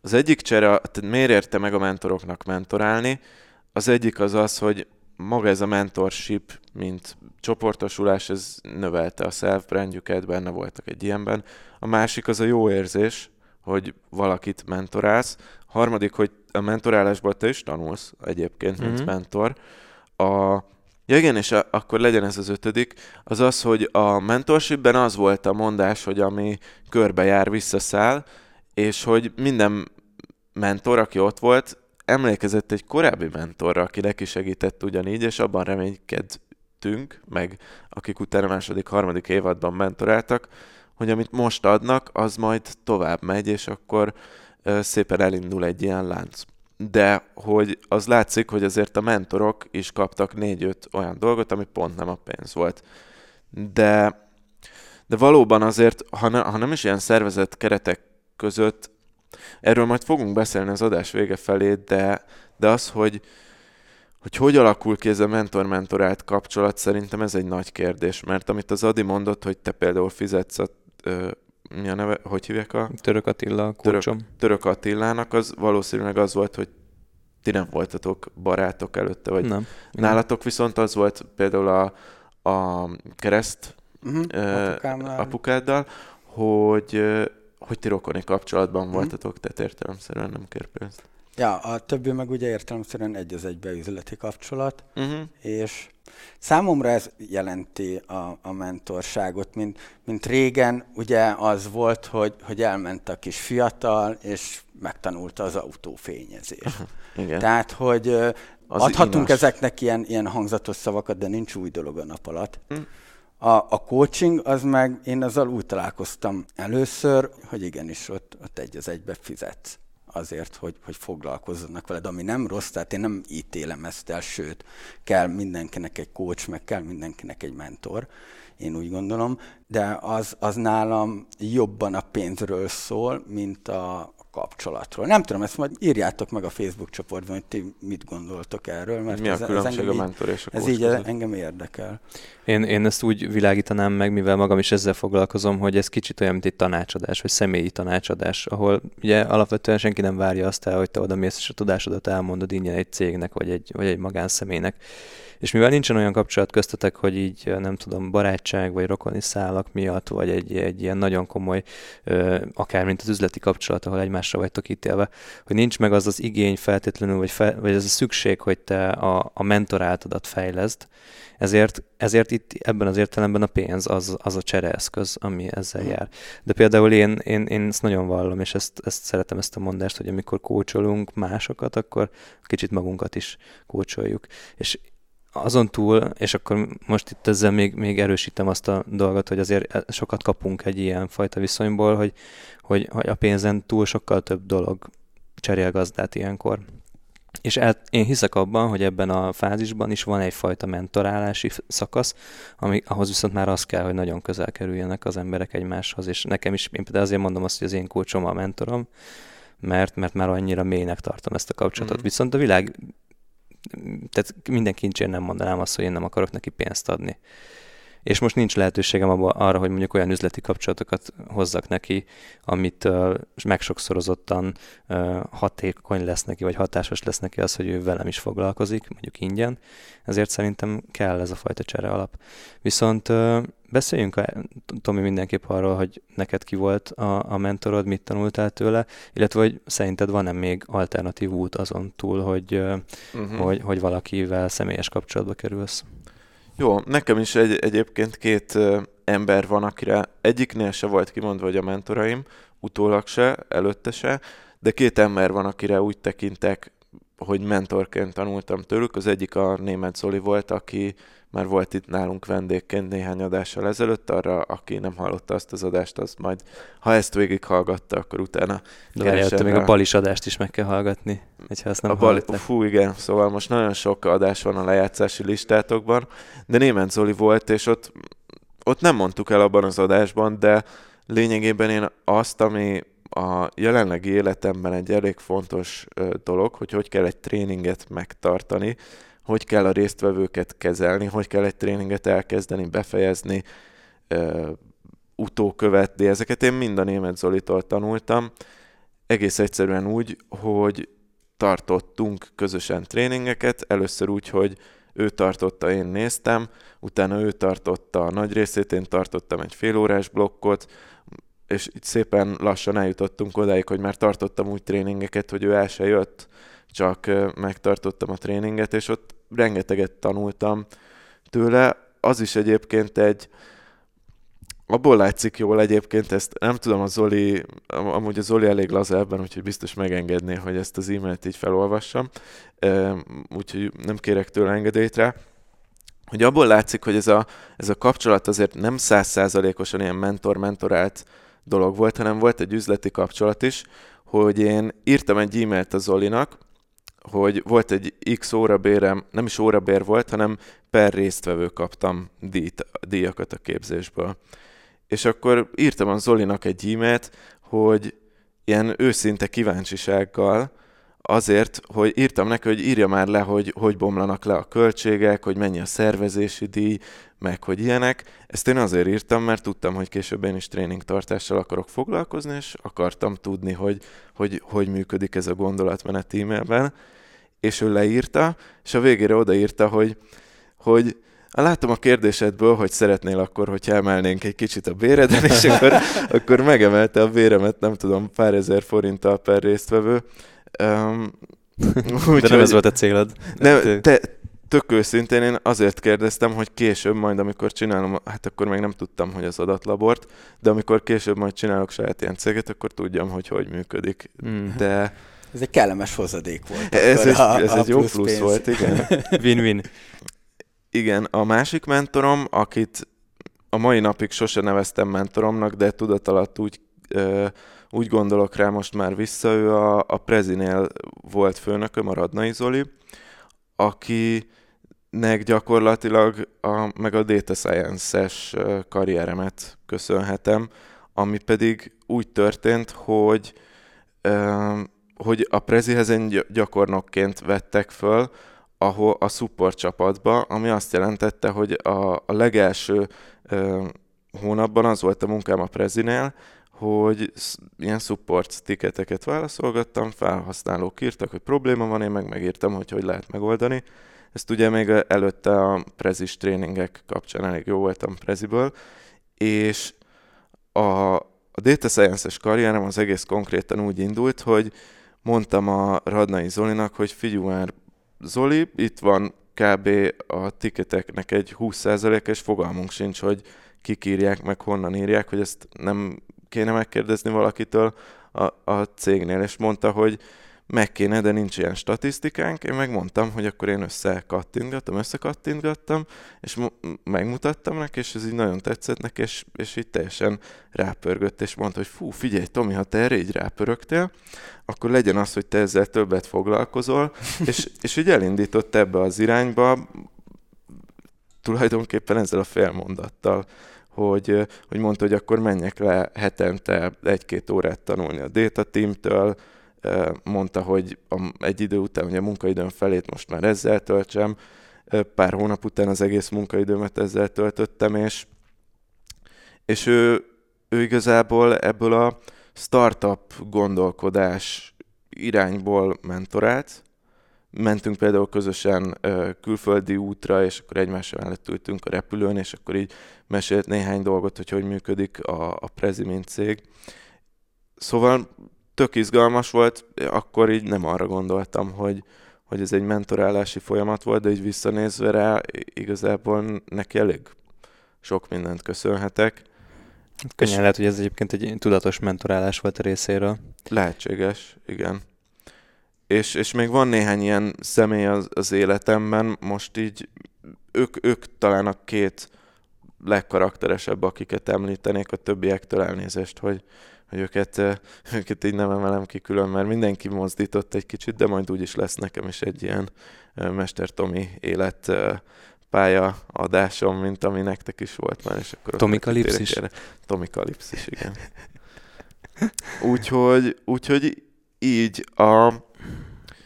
A: az egyik csere, tehát miért érte meg a mentoroknak mentorálni, az egyik az az, hogy maga ez a mentorship, mint csoportosulás, ez növelte a self-brandjüket, benne voltak egy ilyenben. A másik az a jó érzés, hogy valakit mentorálsz. Harmadik, hogy a mentorálásból te is tanulsz egyébként, mint mm-hmm. mentor. A, ja igen, és a, akkor legyen ez az ötödik, az az, hogy a mentorshipben az volt a mondás, hogy ami körbejár, visszaszáll, és hogy minden mentor, aki ott volt, emlékezett egy korábbi mentorra, aki neki segített ugyanígy, és abban reménykedtünk, meg akik utána második, harmadik évadban mentoráltak, hogy amit most adnak, az majd tovább megy, és akkor szépen elindul egy ilyen lánc. De hogy az látszik, hogy azért a mentorok is kaptak négy-öt olyan dolgot, ami pont nem a pénz volt. De, de valóban azért, ha, ne, ha nem is ilyen szervezett keretek között, erről majd fogunk beszélni az adás vége felé, de, de az, hogy, hogy hogy alakul ki ez a mentor-mentorált kapcsolat, szerintem ez egy nagy kérdés, mert amit az Adi mondott, hogy te például fizetsz a mi a neve, hogy hívják a...
B: Török Attila,
A: Török, Török Attilának, az valószínűleg az volt, hogy ti nem voltatok barátok előtte, vagy nem. nálatok viszont az volt például a, a kereszt uh-huh, apukáddal, hogy, hogy ti rokoni kapcsolatban uh-huh. voltatok, tehát értelemszerűen nem kér pénzt.
C: Ja, a többi meg ugye értelemszerűen egy az egybe üzleti kapcsolat, uh-huh. és Számomra ez jelenti a, a mentorságot, mint, mint régen ugye az volt, hogy, hogy elment a kis fiatal, és megtanulta az autófényezést. Igen. Tehát, hogy az adhatunk inas. ezeknek ilyen, ilyen hangzatos szavakat, de nincs új dolog a nap alatt. Hm. A, a coaching, az meg, én azzal úgy találkoztam először, hogy igenis ott, ott egy az egybe fizetsz azért, hogy, hogy foglalkozzanak veled, ami nem rossz, tehát én nem ítélem ezt el, sőt, kell mindenkinek egy coach, meg kell mindenkinek egy mentor, én úgy gondolom, de az, az nálam jobban a pénzről szól, mint a, kapcsolatról. Nem tudom, ezt majd írjátok meg a Facebook csoportban, hogy ti mit gondoltok erről,
A: mert Mi a ez, különbség ez a mentor és a
C: Ez így között? engem érdekel.
B: Én, én ezt úgy világítanám meg, mivel magam is ezzel foglalkozom, hogy ez kicsit olyan, mint egy tanácsadás, vagy személyi tanácsadás, ahol ugye alapvetően senki nem várja azt el, hogy te oda mész és a tudásodat elmondod ingyen egy cégnek, vagy egy, vagy egy magánszemélynek és mivel nincsen olyan kapcsolat köztetek, hogy így nem tudom, barátság vagy rokoni szálak miatt, vagy egy, egy ilyen nagyon komoly, akár mint az üzleti kapcsolat, ahol egymásra vagytok ítélve, hogy nincs meg az az igény feltétlenül, vagy, fel, vagy ez a szükség, hogy te a, a mentoráltadat fejleszd, ezért, ezért itt ebben az értelemben a pénz az, az a csereeszköz, ami ezzel jár. De például én, én, én ezt nagyon vallom, és ezt, ezt szeretem ezt a mondást, hogy amikor kócsolunk másokat, akkor kicsit magunkat is kócsoljuk. És azon túl, és akkor most itt ezzel még, még erősítem azt a dolgot, hogy azért sokat kapunk egy ilyen fajta viszonyból, hogy, hogy, hogy a pénzen túl sokkal több dolog cserél gazdát ilyenkor. És el, én hiszek abban, hogy ebben a fázisban is van egyfajta mentorálási szakasz, ami, ahhoz viszont már az kell, hogy nagyon közel kerüljenek az emberek egymáshoz, és nekem is, én például azért mondom azt, hogy az én kulcsom a mentorom, mert, mert már annyira mélynek tartom ezt a kapcsolatot. Mm. Viszont a világ tehát minden kincsén nem mondanám azt, hogy én nem akarok neki pénzt adni. És most nincs lehetőségem abba, arra, hogy mondjuk olyan üzleti kapcsolatokat hozzak neki, amit uh, megsokszorozottan uh, hatékony lesz neki, vagy hatásos lesz neki az, hogy ő velem is foglalkozik, mondjuk ingyen. Ezért szerintem kell ez a fajta csere alap. Viszont uh, beszéljünk, Tomi, mindenképp arról, hogy neked ki volt a, a mentorod, mit tanultál tőle, illetve hogy szerinted van-e még alternatív út azon túl, hogy, uh-huh. hogy, hogy valakivel személyes kapcsolatba kerülsz?
A: Jó, nekem is egy, egyébként két ember van, akire egyiknél se volt kimondva, hogy a mentoraim, utólag se, előtte se, de két ember van, akire úgy tekintek, hogy mentorként tanultam tőlük. Az egyik a német Zoli volt, aki már volt itt nálunk vendégként néhány adással ezelőtt, arra, aki nem hallotta azt az adást, az majd, ha ezt végighallgatta, akkor utána
B: De várjál, még a balis adást is meg kell hallgatni, hogyha ezt nem
A: a bali, Fú, igen, szóval most nagyon sok adás van a lejátszási listátokban, de német Zoli volt, és ott, ott nem mondtuk el abban az adásban, de lényegében én azt, ami a jelenlegi életemben egy elég fontos dolog, hogy hogy kell egy tréninget megtartani, hogy kell a résztvevőket kezelni, hogy kell egy tréninget elkezdeni, befejezni, utókövetni. Ezeket én mind a német Zolitól tanultam. Egész egyszerűen úgy, hogy tartottunk közösen tréningeket, először úgy, hogy ő tartotta, én néztem, utána ő tartotta a nagy részét, én tartottam egy félórás blokkot, és itt szépen lassan eljutottunk odáig, hogy már tartottam úgy tréningeket, hogy ő el se jött, csak megtartottam a tréninget, és ott rengeteget tanultam tőle. Az is egyébként egy, abból látszik jól egyébként, ezt nem tudom, a Zoli, amúgy a Zoli elég laza ebben, úgyhogy biztos megengedné, hogy ezt az e-mailt így felolvassam, úgyhogy nem kérek tőle engedélyt rá, hogy abból látszik, hogy ez a, ez a kapcsolat azért nem százszázalékosan ilyen mentor-mentorált dolog volt, hanem volt egy üzleti kapcsolat is, hogy én írtam egy e-mailt a Zolinak, hogy volt egy X órabérem, nem is órabér volt, hanem per résztvevő kaptam díjt, díjakat a képzésből. És akkor írtam a Zolinak egy e-mailt, hogy ilyen őszinte kíváncsisággal, azért, hogy írtam neki, hogy írja már le, hogy hogy bomlanak le a költségek, hogy mennyi a szervezési díj, meg hogy ilyenek. Ezt én azért írtam, mert tudtam, hogy később én is tréningtartással akarok foglalkozni, és akartam tudni, hogy hogy, hogy működik ez a gondolatmenet e-mailben. És ő leírta, és a végére odaírta, hogy, hogy Látom a kérdésedből, hogy szeretnél akkor, hogy emelnénk egy kicsit a béreden, és akkor, akkor megemelte a béremet, nem tudom, pár ezer forinttal per résztvevő. Um,
B: úgy, De nem ez volt a célod.
A: Nem, te, tök őszintén én azért kérdeztem, hogy később majd, amikor csinálom, hát akkor még nem tudtam, hogy az adatlabort, de amikor később majd csinálok saját ilyen céget, akkor tudjam, hogy hogy működik. Mm. De...
C: Ez egy kellemes hozadék volt.
A: Ez, egy, a, ez a egy jó plusz, plusz volt, igen.
B: Win-win.
A: Igen, a másik mentorom, akit a mai napig sose neveztem mentoromnak, de tudat alatt úgy, ö, úgy gondolok rá most már vissza, ő a, a Prezinél volt főnököm, a Radnai Zoli, akinek gyakorlatilag a, meg a Data Science-es karrieremet köszönhetem, ami pedig úgy történt, hogy hogy a Prezihez egy gyakornokként vettek föl, ahol a support csapatba, ami azt jelentette, hogy a, a legelső ö, hónapban az volt a munkám a Prezinél, hogy ilyen support tiketeket válaszolgattam, felhasználók írtak, hogy probléma van, én meg megírtam, hogy hogy lehet megoldani. Ezt ugye még előtte a prezis tréningek kapcsán elég jó voltam preziből, és a, a Data Science-es karrierem az egész konkrétan úgy indult, hogy mondtam a Radnai Zolinak, hogy figyelj már, Zoli, itt van kb. a tiketeknek egy 20% és fogalmunk sincs, hogy kik írják, meg honnan írják, hogy ezt nem kéne megkérdezni valakitől a, a cégnél, és mondta, hogy meg kéne, de nincs ilyen statisztikánk. Én megmondtam, hogy akkor én összekattintgattam, összekattintgattam, és megmutattam neki, és ez így nagyon tetszett neki, és, és így teljesen rápörgött, és mondta, hogy fú, figyelj, Tomi, ha te erre így rápörögtél, akkor legyen az, hogy te ezzel többet foglalkozol, és, és így elindított ebbe az irányba, tulajdonképpen ezzel a félmondattal, hogy, hogy mondta, hogy akkor menjek le hetente egy-két órát tanulni a Data Team-től, mondta, hogy egy idő után, hogy a munkaidőm felét most már ezzel töltsem, pár hónap után az egész munkaidőmet ezzel töltöttem, és, és ő, ő igazából ebből a startup gondolkodás irányból mentorált. Mentünk például közösen külföldi útra, és akkor egymás mellett ültünk a repülőn, és akkor így mesélt néhány dolgot, hogy hogy működik a, a Prezi, mint cég. Szóval tök izgalmas volt, akkor így nem arra gondoltam, hogy, hogy ez egy mentorálási folyamat volt, de így visszanézve rá igazából neki elég sok mindent köszönhetek.
B: Könnyen és lehet, hogy ez egyébként egy tudatos mentorálás volt a részéről.
A: Lehetséges, igen. És, és még van néhány ilyen személy az, az életemben, most így ők, ők talán a két legkarakteresebb, akiket említenék, a többiektől elnézést, hogy, hogy őket, őket így nem emelem ki külön, mert mindenki mozdított egy kicsit, de majd úgy is lesz nekem is egy ilyen Mester Tomi élet pálya adásom, mint ami nektek is volt már, és akkor
B: Tomi Kalipszis?
A: Tomi Kalipszis, igen. úgyhogy, úgyhogy így a...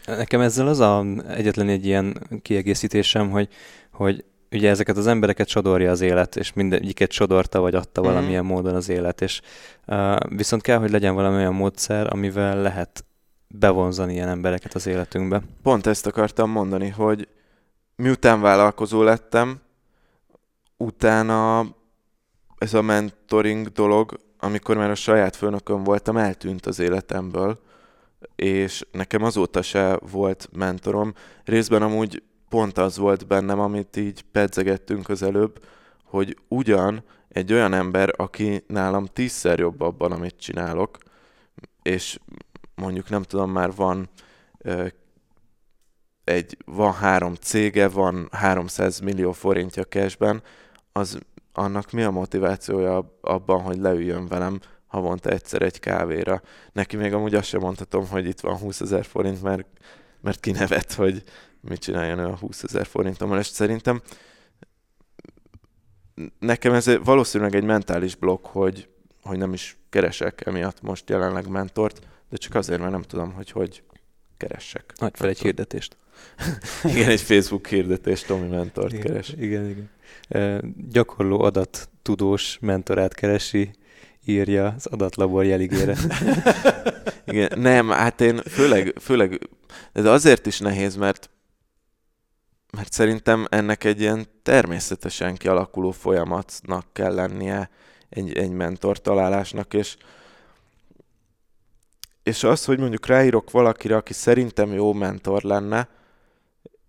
B: Nekem ezzel az a egyetlen egy ilyen kiegészítésem, hogy, hogy ugye ezeket az embereket sodorja az élet, és mindegyiket sodorta, vagy adta mm. valamilyen módon az élet, és uh, viszont kell, hogy legyen valami olyan módszer, amivel lehet bevonzani ilyen embereket az életünkbe.
A: Pont ezt akartam mondani, hogy miután vállalkozó lettem, utána ez a mentoring dolog, amikor már a saját főnököm voltam, eltűnt az életemből, és nekem azóta se volt mentorom. Részben amúgy pont az volt bennem, amit így pedzegettünk az előbb, hogy ugyan egy olyan ember, aki nálam tízszer jobb abban, amit csinálok, és mondjuk nem tudom, már van egy, van három cége, van 300 millió forintja cashben, az annak mi a motivációja abban, hogy leüljön velem havonta egyszer egy kávéra. Neki még amúgy azt sem mondhatom, hogy itt van 20 ezer forint, mert, mert kinevet, hogy mit csináljon ő a 20 ezer forintommal, és szerintem nekem ez valószínűleg egy mentális blokk, hogy, hogy nem is keresek emiatt most jelenleg mentort, de csak azért, mert nem tudom, hogy hogy keressek.
B: Nagy fel egy hirdetést.
A: igen, egy Facebook hirdetést, Tomi mentort
B: igen,
A: keres.
B: Igen, igen. E, gyakorló adattudós mentorát keresi, írja az adatlabor jeligére.
A: igen, nem, hát én főleg, főleg, ez azért is nehéz, mert mert szerintem ennek egy ilyen természetesen kialakuló folyamatnak kell lennie egy, egy mentor találásnak, és, és az, hogy mondjuk ráírok valakire, aki szerintem jó mentor lenne,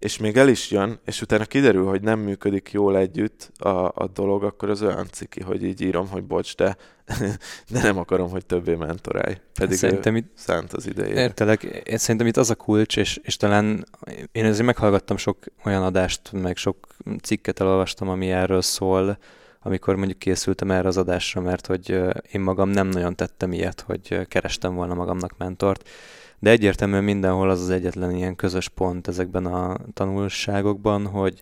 A: és még el is jön, és utána kiderül, hogy nem működik jól együtt a, a dolog, akkor az olyan ciki, hogy így írom, hogy bocs, de, de nem akarom, hogy többé mentorálj. Pedig szerintem itt, szánt az idejét.
B: Értelek, én szerintem itt az a kulcs, és, és talán én ezért meghallgattam sok olyan adást, meg sok cikket elolvastam, ami erről szól, amikor mondjuk készültem erre az adásra, mert hogy én magam nem nagyon tettem ilyet, hogy kerestem volna magamnak mentort, de egyértelműen mindenhol az az egyetlen ilyen közös pont ezekben a tanulságokban, hogy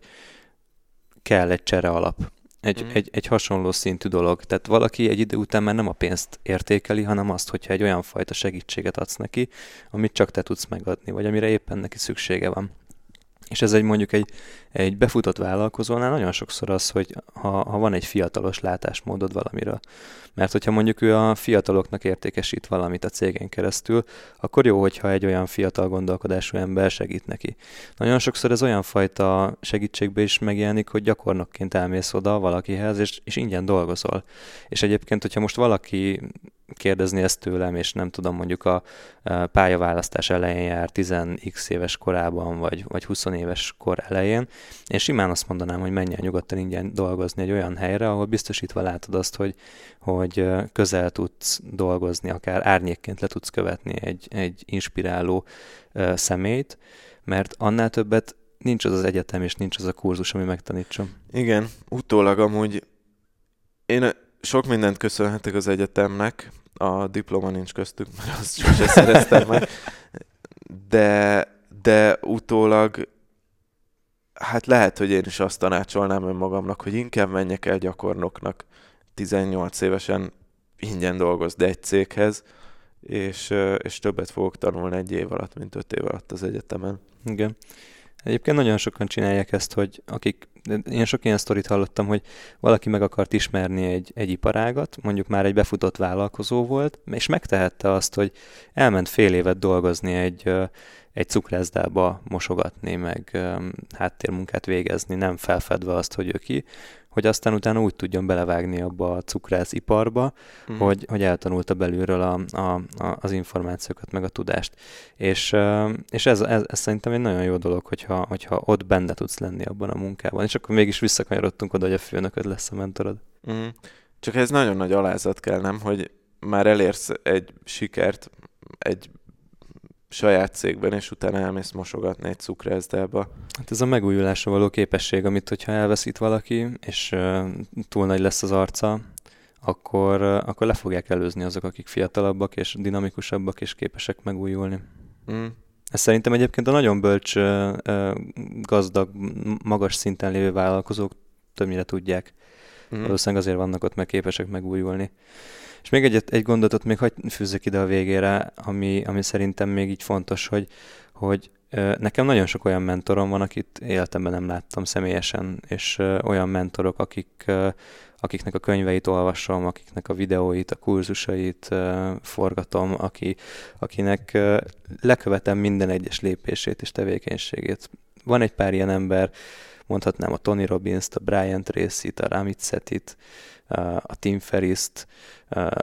B: kell egy csere alap. Egy, mm. egy, egy hasonló szintű dolog. Tehát valaki egy idő után már nem a pénzt értékeli, hanem azt, hogyha egy olyan fajta segítséget adsz neki, amit csak te tudsz megadni, vagy amire éppen neki szüksége van. És ez egy mondjuk egy, egy befutott vállalkozónál nagyon sokszor az, hogy ha, ha van egy fiatalos látásmódod valamiről. Mert hogyha mondjuk ő a fiataloknak értékesít valamit a cégen keresztül, akkor jó, hogyha egy olyan fiatal gondolkodású ember segít neki. Nagyon sokszor ez olyan fajta segítségbe is megjelenik, hogy gyakornokként elmész oda valakihez, és, és ingyen dolgozol. És egyébként, hogyha most valaki kérdezni ezt tőlem, és nem tudom, mondjuk a pályaválasztás elején jár 10x éves korában, vagy, vagy 20 éves kor elején, én simán azt mondanám, hogy menjen nyugodtan ingyen dolgozni egy olyan helyre, ahol biztosítva látod azt, hogy, hogy közel tudsz dolgozni, akár árnyékként le tudsz követni egy, egy inspiráló személyt, mert annál többet nincs az az egyetem, és nincs az a kurzus, ami megtanítson.
A: Igen, utólag amúgy én sok mindent köszönhetek az egyetemnek, a diploma nincs köztük, mert azt sose szereztem meg, de, de utólag hát lehet, hogy én is azt tanácsolnám önmagamnak, hogy inkább menjek el gyakornoknak 18 évesen ingyen dolgozni egy céghez, és, és többet fogok tanulni egy év alatt, mint öt év alatt az egyetemen.
B: Igen. Egyébként nagyon sokan csinálják ezt, hogy akik, én sok ilyen sztorit hallottam, hogy valaki meg akart ismerni egy, egy iparágat, mondjuk már egy befutott vállalkozó volt, és megtehette azt, hogy elment fél évet dolgozni egy, egy cukrászdába mosogatni, meg háttérmunkát végezni, nem felfedve azt, hogy ő ki, hogy aztán utána úgy tudjon belevágni abba a cukrásziparba, uh-huh. hogy, hogy eltanulta belülről a, a, a, az információkat, meg a tudást. És, és ez, ez, ez szerintem egy nagyon jó dolog, hogyha, hogyha ott benne tudsz lenni abban a munkában. És akkor mégis visszakanyarodtunk oda, hogy a főnököd lesz a mentorod. Uh-huh.
A: Csak ez nagyon nagy alázat kell, nem? Hogy már elérsz egy sikert, egy saját cégben, és utána elmész mosogatni egy cukrászdába.
B: Hát ez a megújulásra való képesség, amit hogyha elveszít valaki, és uh, túl nagy lesz az arca, akkor, uh, akkor le fogják előzni azok, akik fiatalabbak és dinamikusabbak és képesek megújulni. Mm. Ez szerintem egyébként a nagyon bölcs, uh, gazdag, magas szinten lévő vállalkozók többnyire tudják. Mm. Valószínűleg azért vannak ott, meg képesek megújulni. És még egy, egy gondolatot még hagyd fűzzek ide a végére, ami, ami szerintem még így fontos, hogy, hogy Nekem nagyon sok olyan mentorom van, akit életemben nem láttam személyesen, és olyan mentorok, akik, akiknek a könyveit olvasom, akiknek a videóit, a kurzusait forgatom, aki, akinek lekövetem minden egyes lépését és tevékenységét. Van egy pár ilyen ember, mondhatnám a Tony Robbins-t, a Brian Tracy-t, a Ramit Setit, a Tim Ferris-t,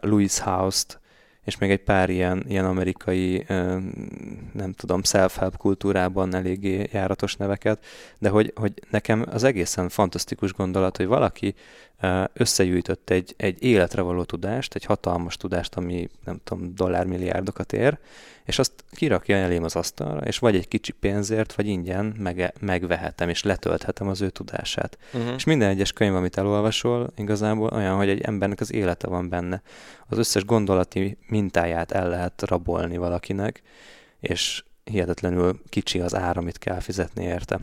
B: Louis House-t, és még egy pár ilyen, ilyen amerikai, nem tudom, self-help kultúrában eléggé járatos neveket, de hogy, hogy nekem az egészen fantasztikus gondolat, hogy valaki összegyűjtött egy, egy életre való tudást, egy hatalmas tudást, ami nem tudom, dollármilliárdokat ér, és azt kirakja elém az asztalra, és vagy egy kicsi pénzért, vagy ingyen meg, megvehetem, és letölthetem az ő tudását. Uh-huh. És minden egyes könyv, amit elolvasol, igazából olyan, hogy egy embernek az élete van benne. Az összes gondolati mintáját el lehet rabolni valakinek, és hihetetlenül kicsi az ár, amit kell fizetni érte.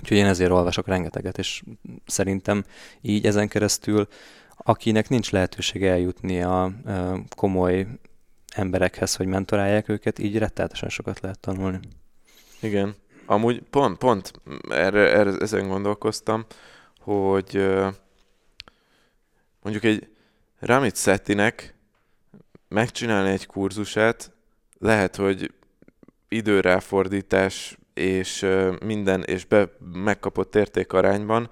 B: Úgyhogy én ezért olvasok rengeteget, és szerintem így ezen keresztül, akinek nincs lehetősége eljutni a komoly emberekhez, hogy mentorálják őket, így rettenetesen sokat lehet tanulni.
A: Igen. Amúgy pont, pont erre, erre ezen gondolkoztam, hogy mondjuk egy Ramit Szettinek megcsinálni egy kurzusát, lehet, hogy időráfordítás és minden, és be, megkapott értékarányban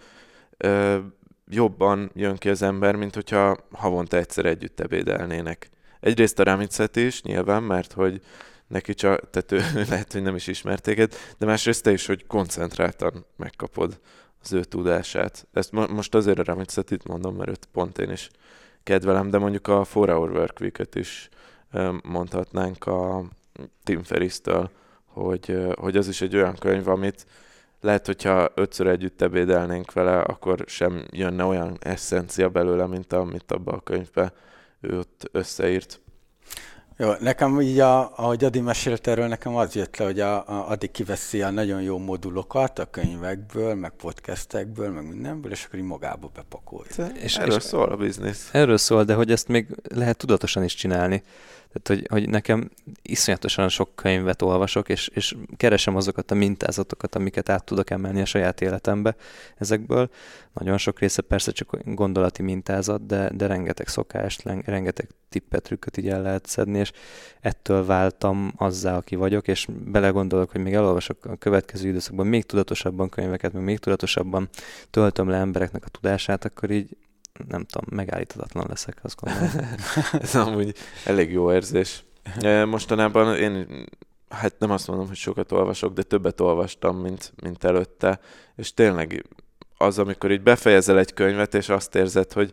A: jobban jön ki az ember, mint hogyha havonta egyszer együtt ebédelnének. Egyrészt a Ramicet is, nyilván, mert hogy neki csak, tehát ő lehet, hogy nem is ismert téged, de másrészt te is, hogy koncentráltan megkapod az ő tudását. Ezt mo- most azért a Ramicet itt mondom, mert őt pont én is kedvelem, de mondjuk a 4 Hour Work Week-et is mondhatnánk a Tim Ferriss-től, hogy, hogy az is egy olyan könyv, amit lehet, hogyha ötször együtt ebédelnénk vele, akkor sem jönne olyan eszencia belőle, mint amit abban a könyvben ő ott összeírt.
C: Jó, nekem így, a, ahogy Adi mesélt erről, nekem az jött le, hogy a, a Adi kiveszi a nagyon jó modulokat a könyvekből, meg podcastekből, meg mindenből, és akkor így magába bepakolja.
A: És, erről és szól a biznisz.
B: Erről szól, de hogy ezt még lehet tudatosan is csinálni. Tehát, hogy, hogy nekem iszonyatosan sok könyvet olvasok, és, és keresem azokat a mintázatokat, amiket át tudok emelni a saját életembe ezekből. Nagyon sok része persze csak gondolati mintázat, de, de rengeteg szokást, rengeteg tippet, trükköt így el lehet szedni, és ettől váltam azzá, aki vagyok, és belegondolok, hogy még elolvasok a következő időszakban még tudatosabban könyveket, még, még tudatosabban töltöm le embereknek a tudását, akkor így nem tudom, megállíthatatlan leszek, azt gondolom.
A: Ez amúgy elég jó érzés. Mostanában én, hát nem azt mondom, hogy sokat olvasok, de többet olvastam, mint, mint előtte, és tényleg az, amikor így befejezel egy könyvet, és azt érzed, hogy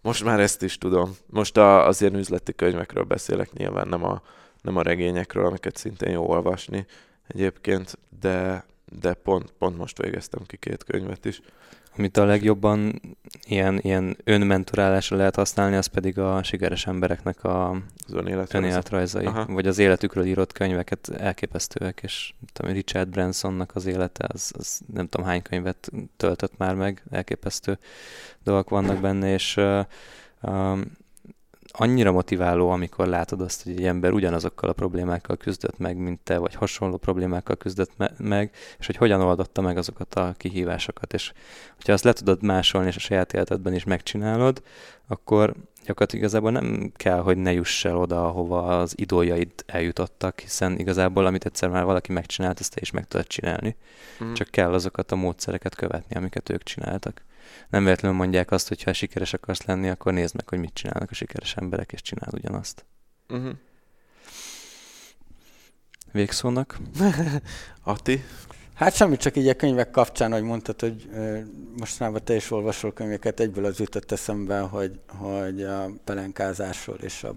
A: most már ezt is tudom. Most a, az ilyen üzleti könyvekről beszélek nyilván, nem a, nem a regényekről, amiket szintén jó olvasni egyébként, de, de pont, pont most végeztem ki két könyvet is.
B: Amit a legjobban ilyen, ilyen önmentorálásra lehet használni, az pedig a sikeres embereknek a az önéletrajzai, Aha. vagy az életükről írott könyveket elképesztőek, és tudom, Richard Bransonnak az élete, az, az nem tudom hány könyvet töltött már meg, elképesztő dolgok vannak benne, és uh, um, annyira motiváló, amikor látod azt, hogy egy ember ugyanazokkal a problémákkal küzdött meg, mint te, vagy hasonló problémákkal küzdött me- meg, és hogy hogyan oldotta meg azokat a kihívásokat. És hogyha azt le tudod másolni, és a saját életedben is megcsinálod, akkor gyakorlatilag igazából nem kell, hogy ne juss el oda, ahova az idójaid eljutottak, hiszen igazából, amit egyszer már valaki megcsinált, ezt te is meg tudod csinálni. Mm. Csak kell azokat a módszereket követni, amiket ők csináltak nem véletlenül mondják azt, hogy ha sikeres akarsz lenni, akkor nézd meg, hogy mit csinálnak a sikeres emberek, és csinál ugyanazt. Uh-huh. Végszónak?
A: Ati?
C: Hát semmi, csak így a könyvek kapcsán, hogy mondtad, hogy mostanában te is olvasol könyveket, egyből az jutott eszembe, hogy, hogy a pelenkázásról és a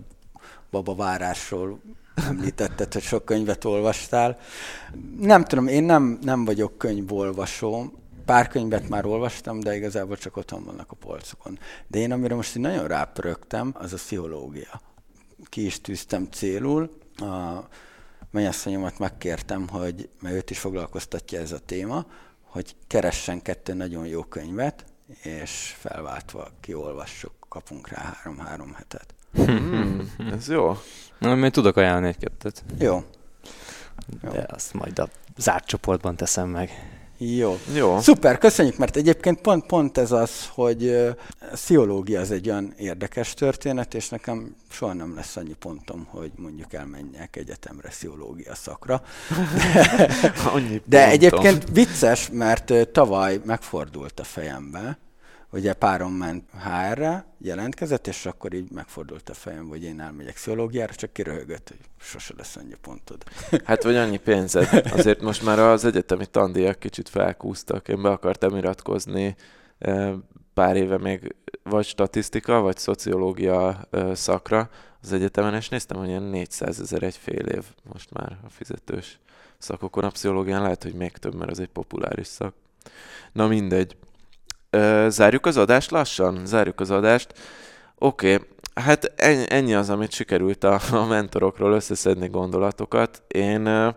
C: babavárásról említetted, hogy sok könyvet olvastál. Nem tudom, én nem, nem vagyok könyvolvasó, pár könyvet már olvastam, de igazából csak otthon vannak a polcokon. De én amire most így nagyon rápörögtem, az a pszichológia. Ki is tűztem célul. A mennyasszonyomat megkértem, hogy, mert őt is foglalkoztatja ez a téma, hogy keressen kettő nagyon jó könyvet, és felváltva kiolvassuk, kapunk rá három-három hetet.
A: Hmm, ez jó.
B: Na, még tudok ajánlani egy-kettőt.
C: Jó.
B: jó. De azt majd a zárt csoportban teszem meg.
C: Jó.
A: Jó.
C: Szuper, köszönjük, mert egyébként pont, pont ez az, hogy a pszichológia az egy olyan érdekes történet, és nekem soha nem lesz annyi pontom, hogy mondjuk elmenjek egyetemre pszichológia szakra.
A: De,
C: de egyébként vicces, mert tavaly megfordult a fejembe, ugye párom ment HR-re, jelentkezett, és akkor így megfordult a fejem, hogy én elmegyek pszichológiára, csak kiröhögött, hogy sose lesz annyi pontod.
A: Hát vagy annyi pénzed. Azért most már az egyetemi tandíjak kicsit felkúztak. Én be akartam iratkozni pár éve még vagy statisztika, vagy szociológia szakra az egyetemen, és néztem, hogy ilyen 400 ezer egy fél év most már a fizetős szakokon. A pszichológián lehet, hogy még több, mert az egy populáris szak. Na mindegy. Zárjuk az adást lassan? Zárjuk az adást. Oké, okay. hát ennyi az, amit sikerült a, a mentorokról összeszedni gondolatokat. Én,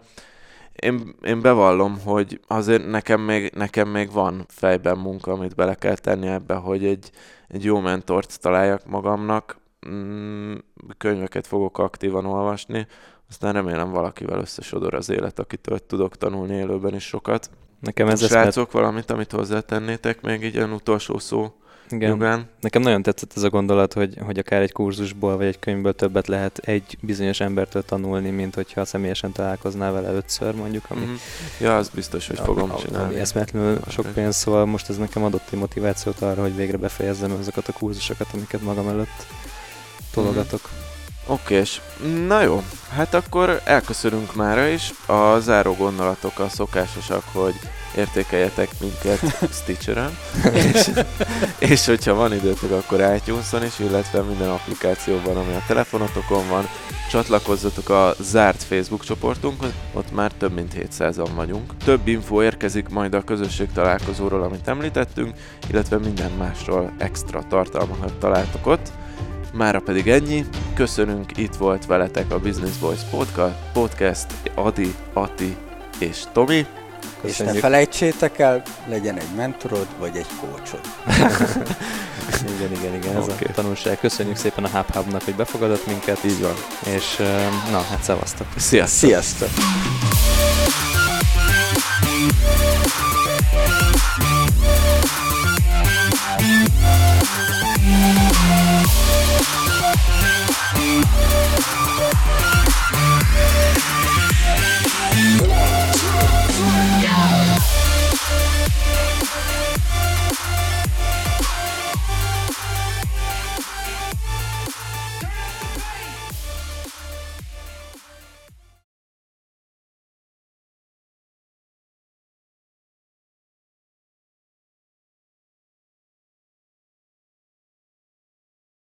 A: én, én bevallom, hogy azért nekem még, nekem még van fejben munka, amit bele kell tenni ebbe, hogy egy, egy jó mentort találjak magamnak. Mm, könyveket fogok aktívan olvasni, aztán remélem valakivel összesodor az élet, akitől tudok tanulni élőben is sokat. Nekem ez Srácok, mert... valamit, amit hozzátennétek még így ilyen utolsó szó igen. Jogán.
B: Nekem nagyon tetszett ez a gondolat, hogy, hogy akár egy kurzusból vagy egy könyvből többet lehet egy bizonyos embertől tanulni, mint hogyha személyesen találkoznál vele ötször mondjuk. Ami, mm-hmm.
A: Ja, az biztos, hogy fogom a, csinálni. Ami
B: eszméletlenül sok pénz, szóval most ez nekem adott egy motivációt arra, hogy végre befejezzem azokat a kurzusokat, amiket magam előtt tologatok. Mm.
A: Okés. Na jó, hát akkor elköszönünk mára is. A záró gondolatok a szokásosak, hogy értékeljetek minket Stitcheren, és, és hogyha van időtök, akkor itunes is, illetve minden applikációban, ami a telefonotokon van, csatlakozzatok a zárt Facebook csoportunkhoz, ott már több mint 700-an vagyunk. Több info érkezik majd a közösség találkozóról, amit említettünk, illetve minden másról extra tartalmakat találtok ott mára pedig ennyi. Köszönünk, itt volt veletek a Business Boys Podcast, Adi, Ati és Tomi. Köszönjük.
C: És ne felejtsétek el, legyen egy mentorod, vagy egy kócsod.
B: igen, igen, igen, ez okay. a tanulság. Köszönjük szépen a Hub hub hogy befogadott minket.
A: Így van.
B: És na, hát szevasztok.
A: Sziasztok.
C: Sziasztok. Yeah.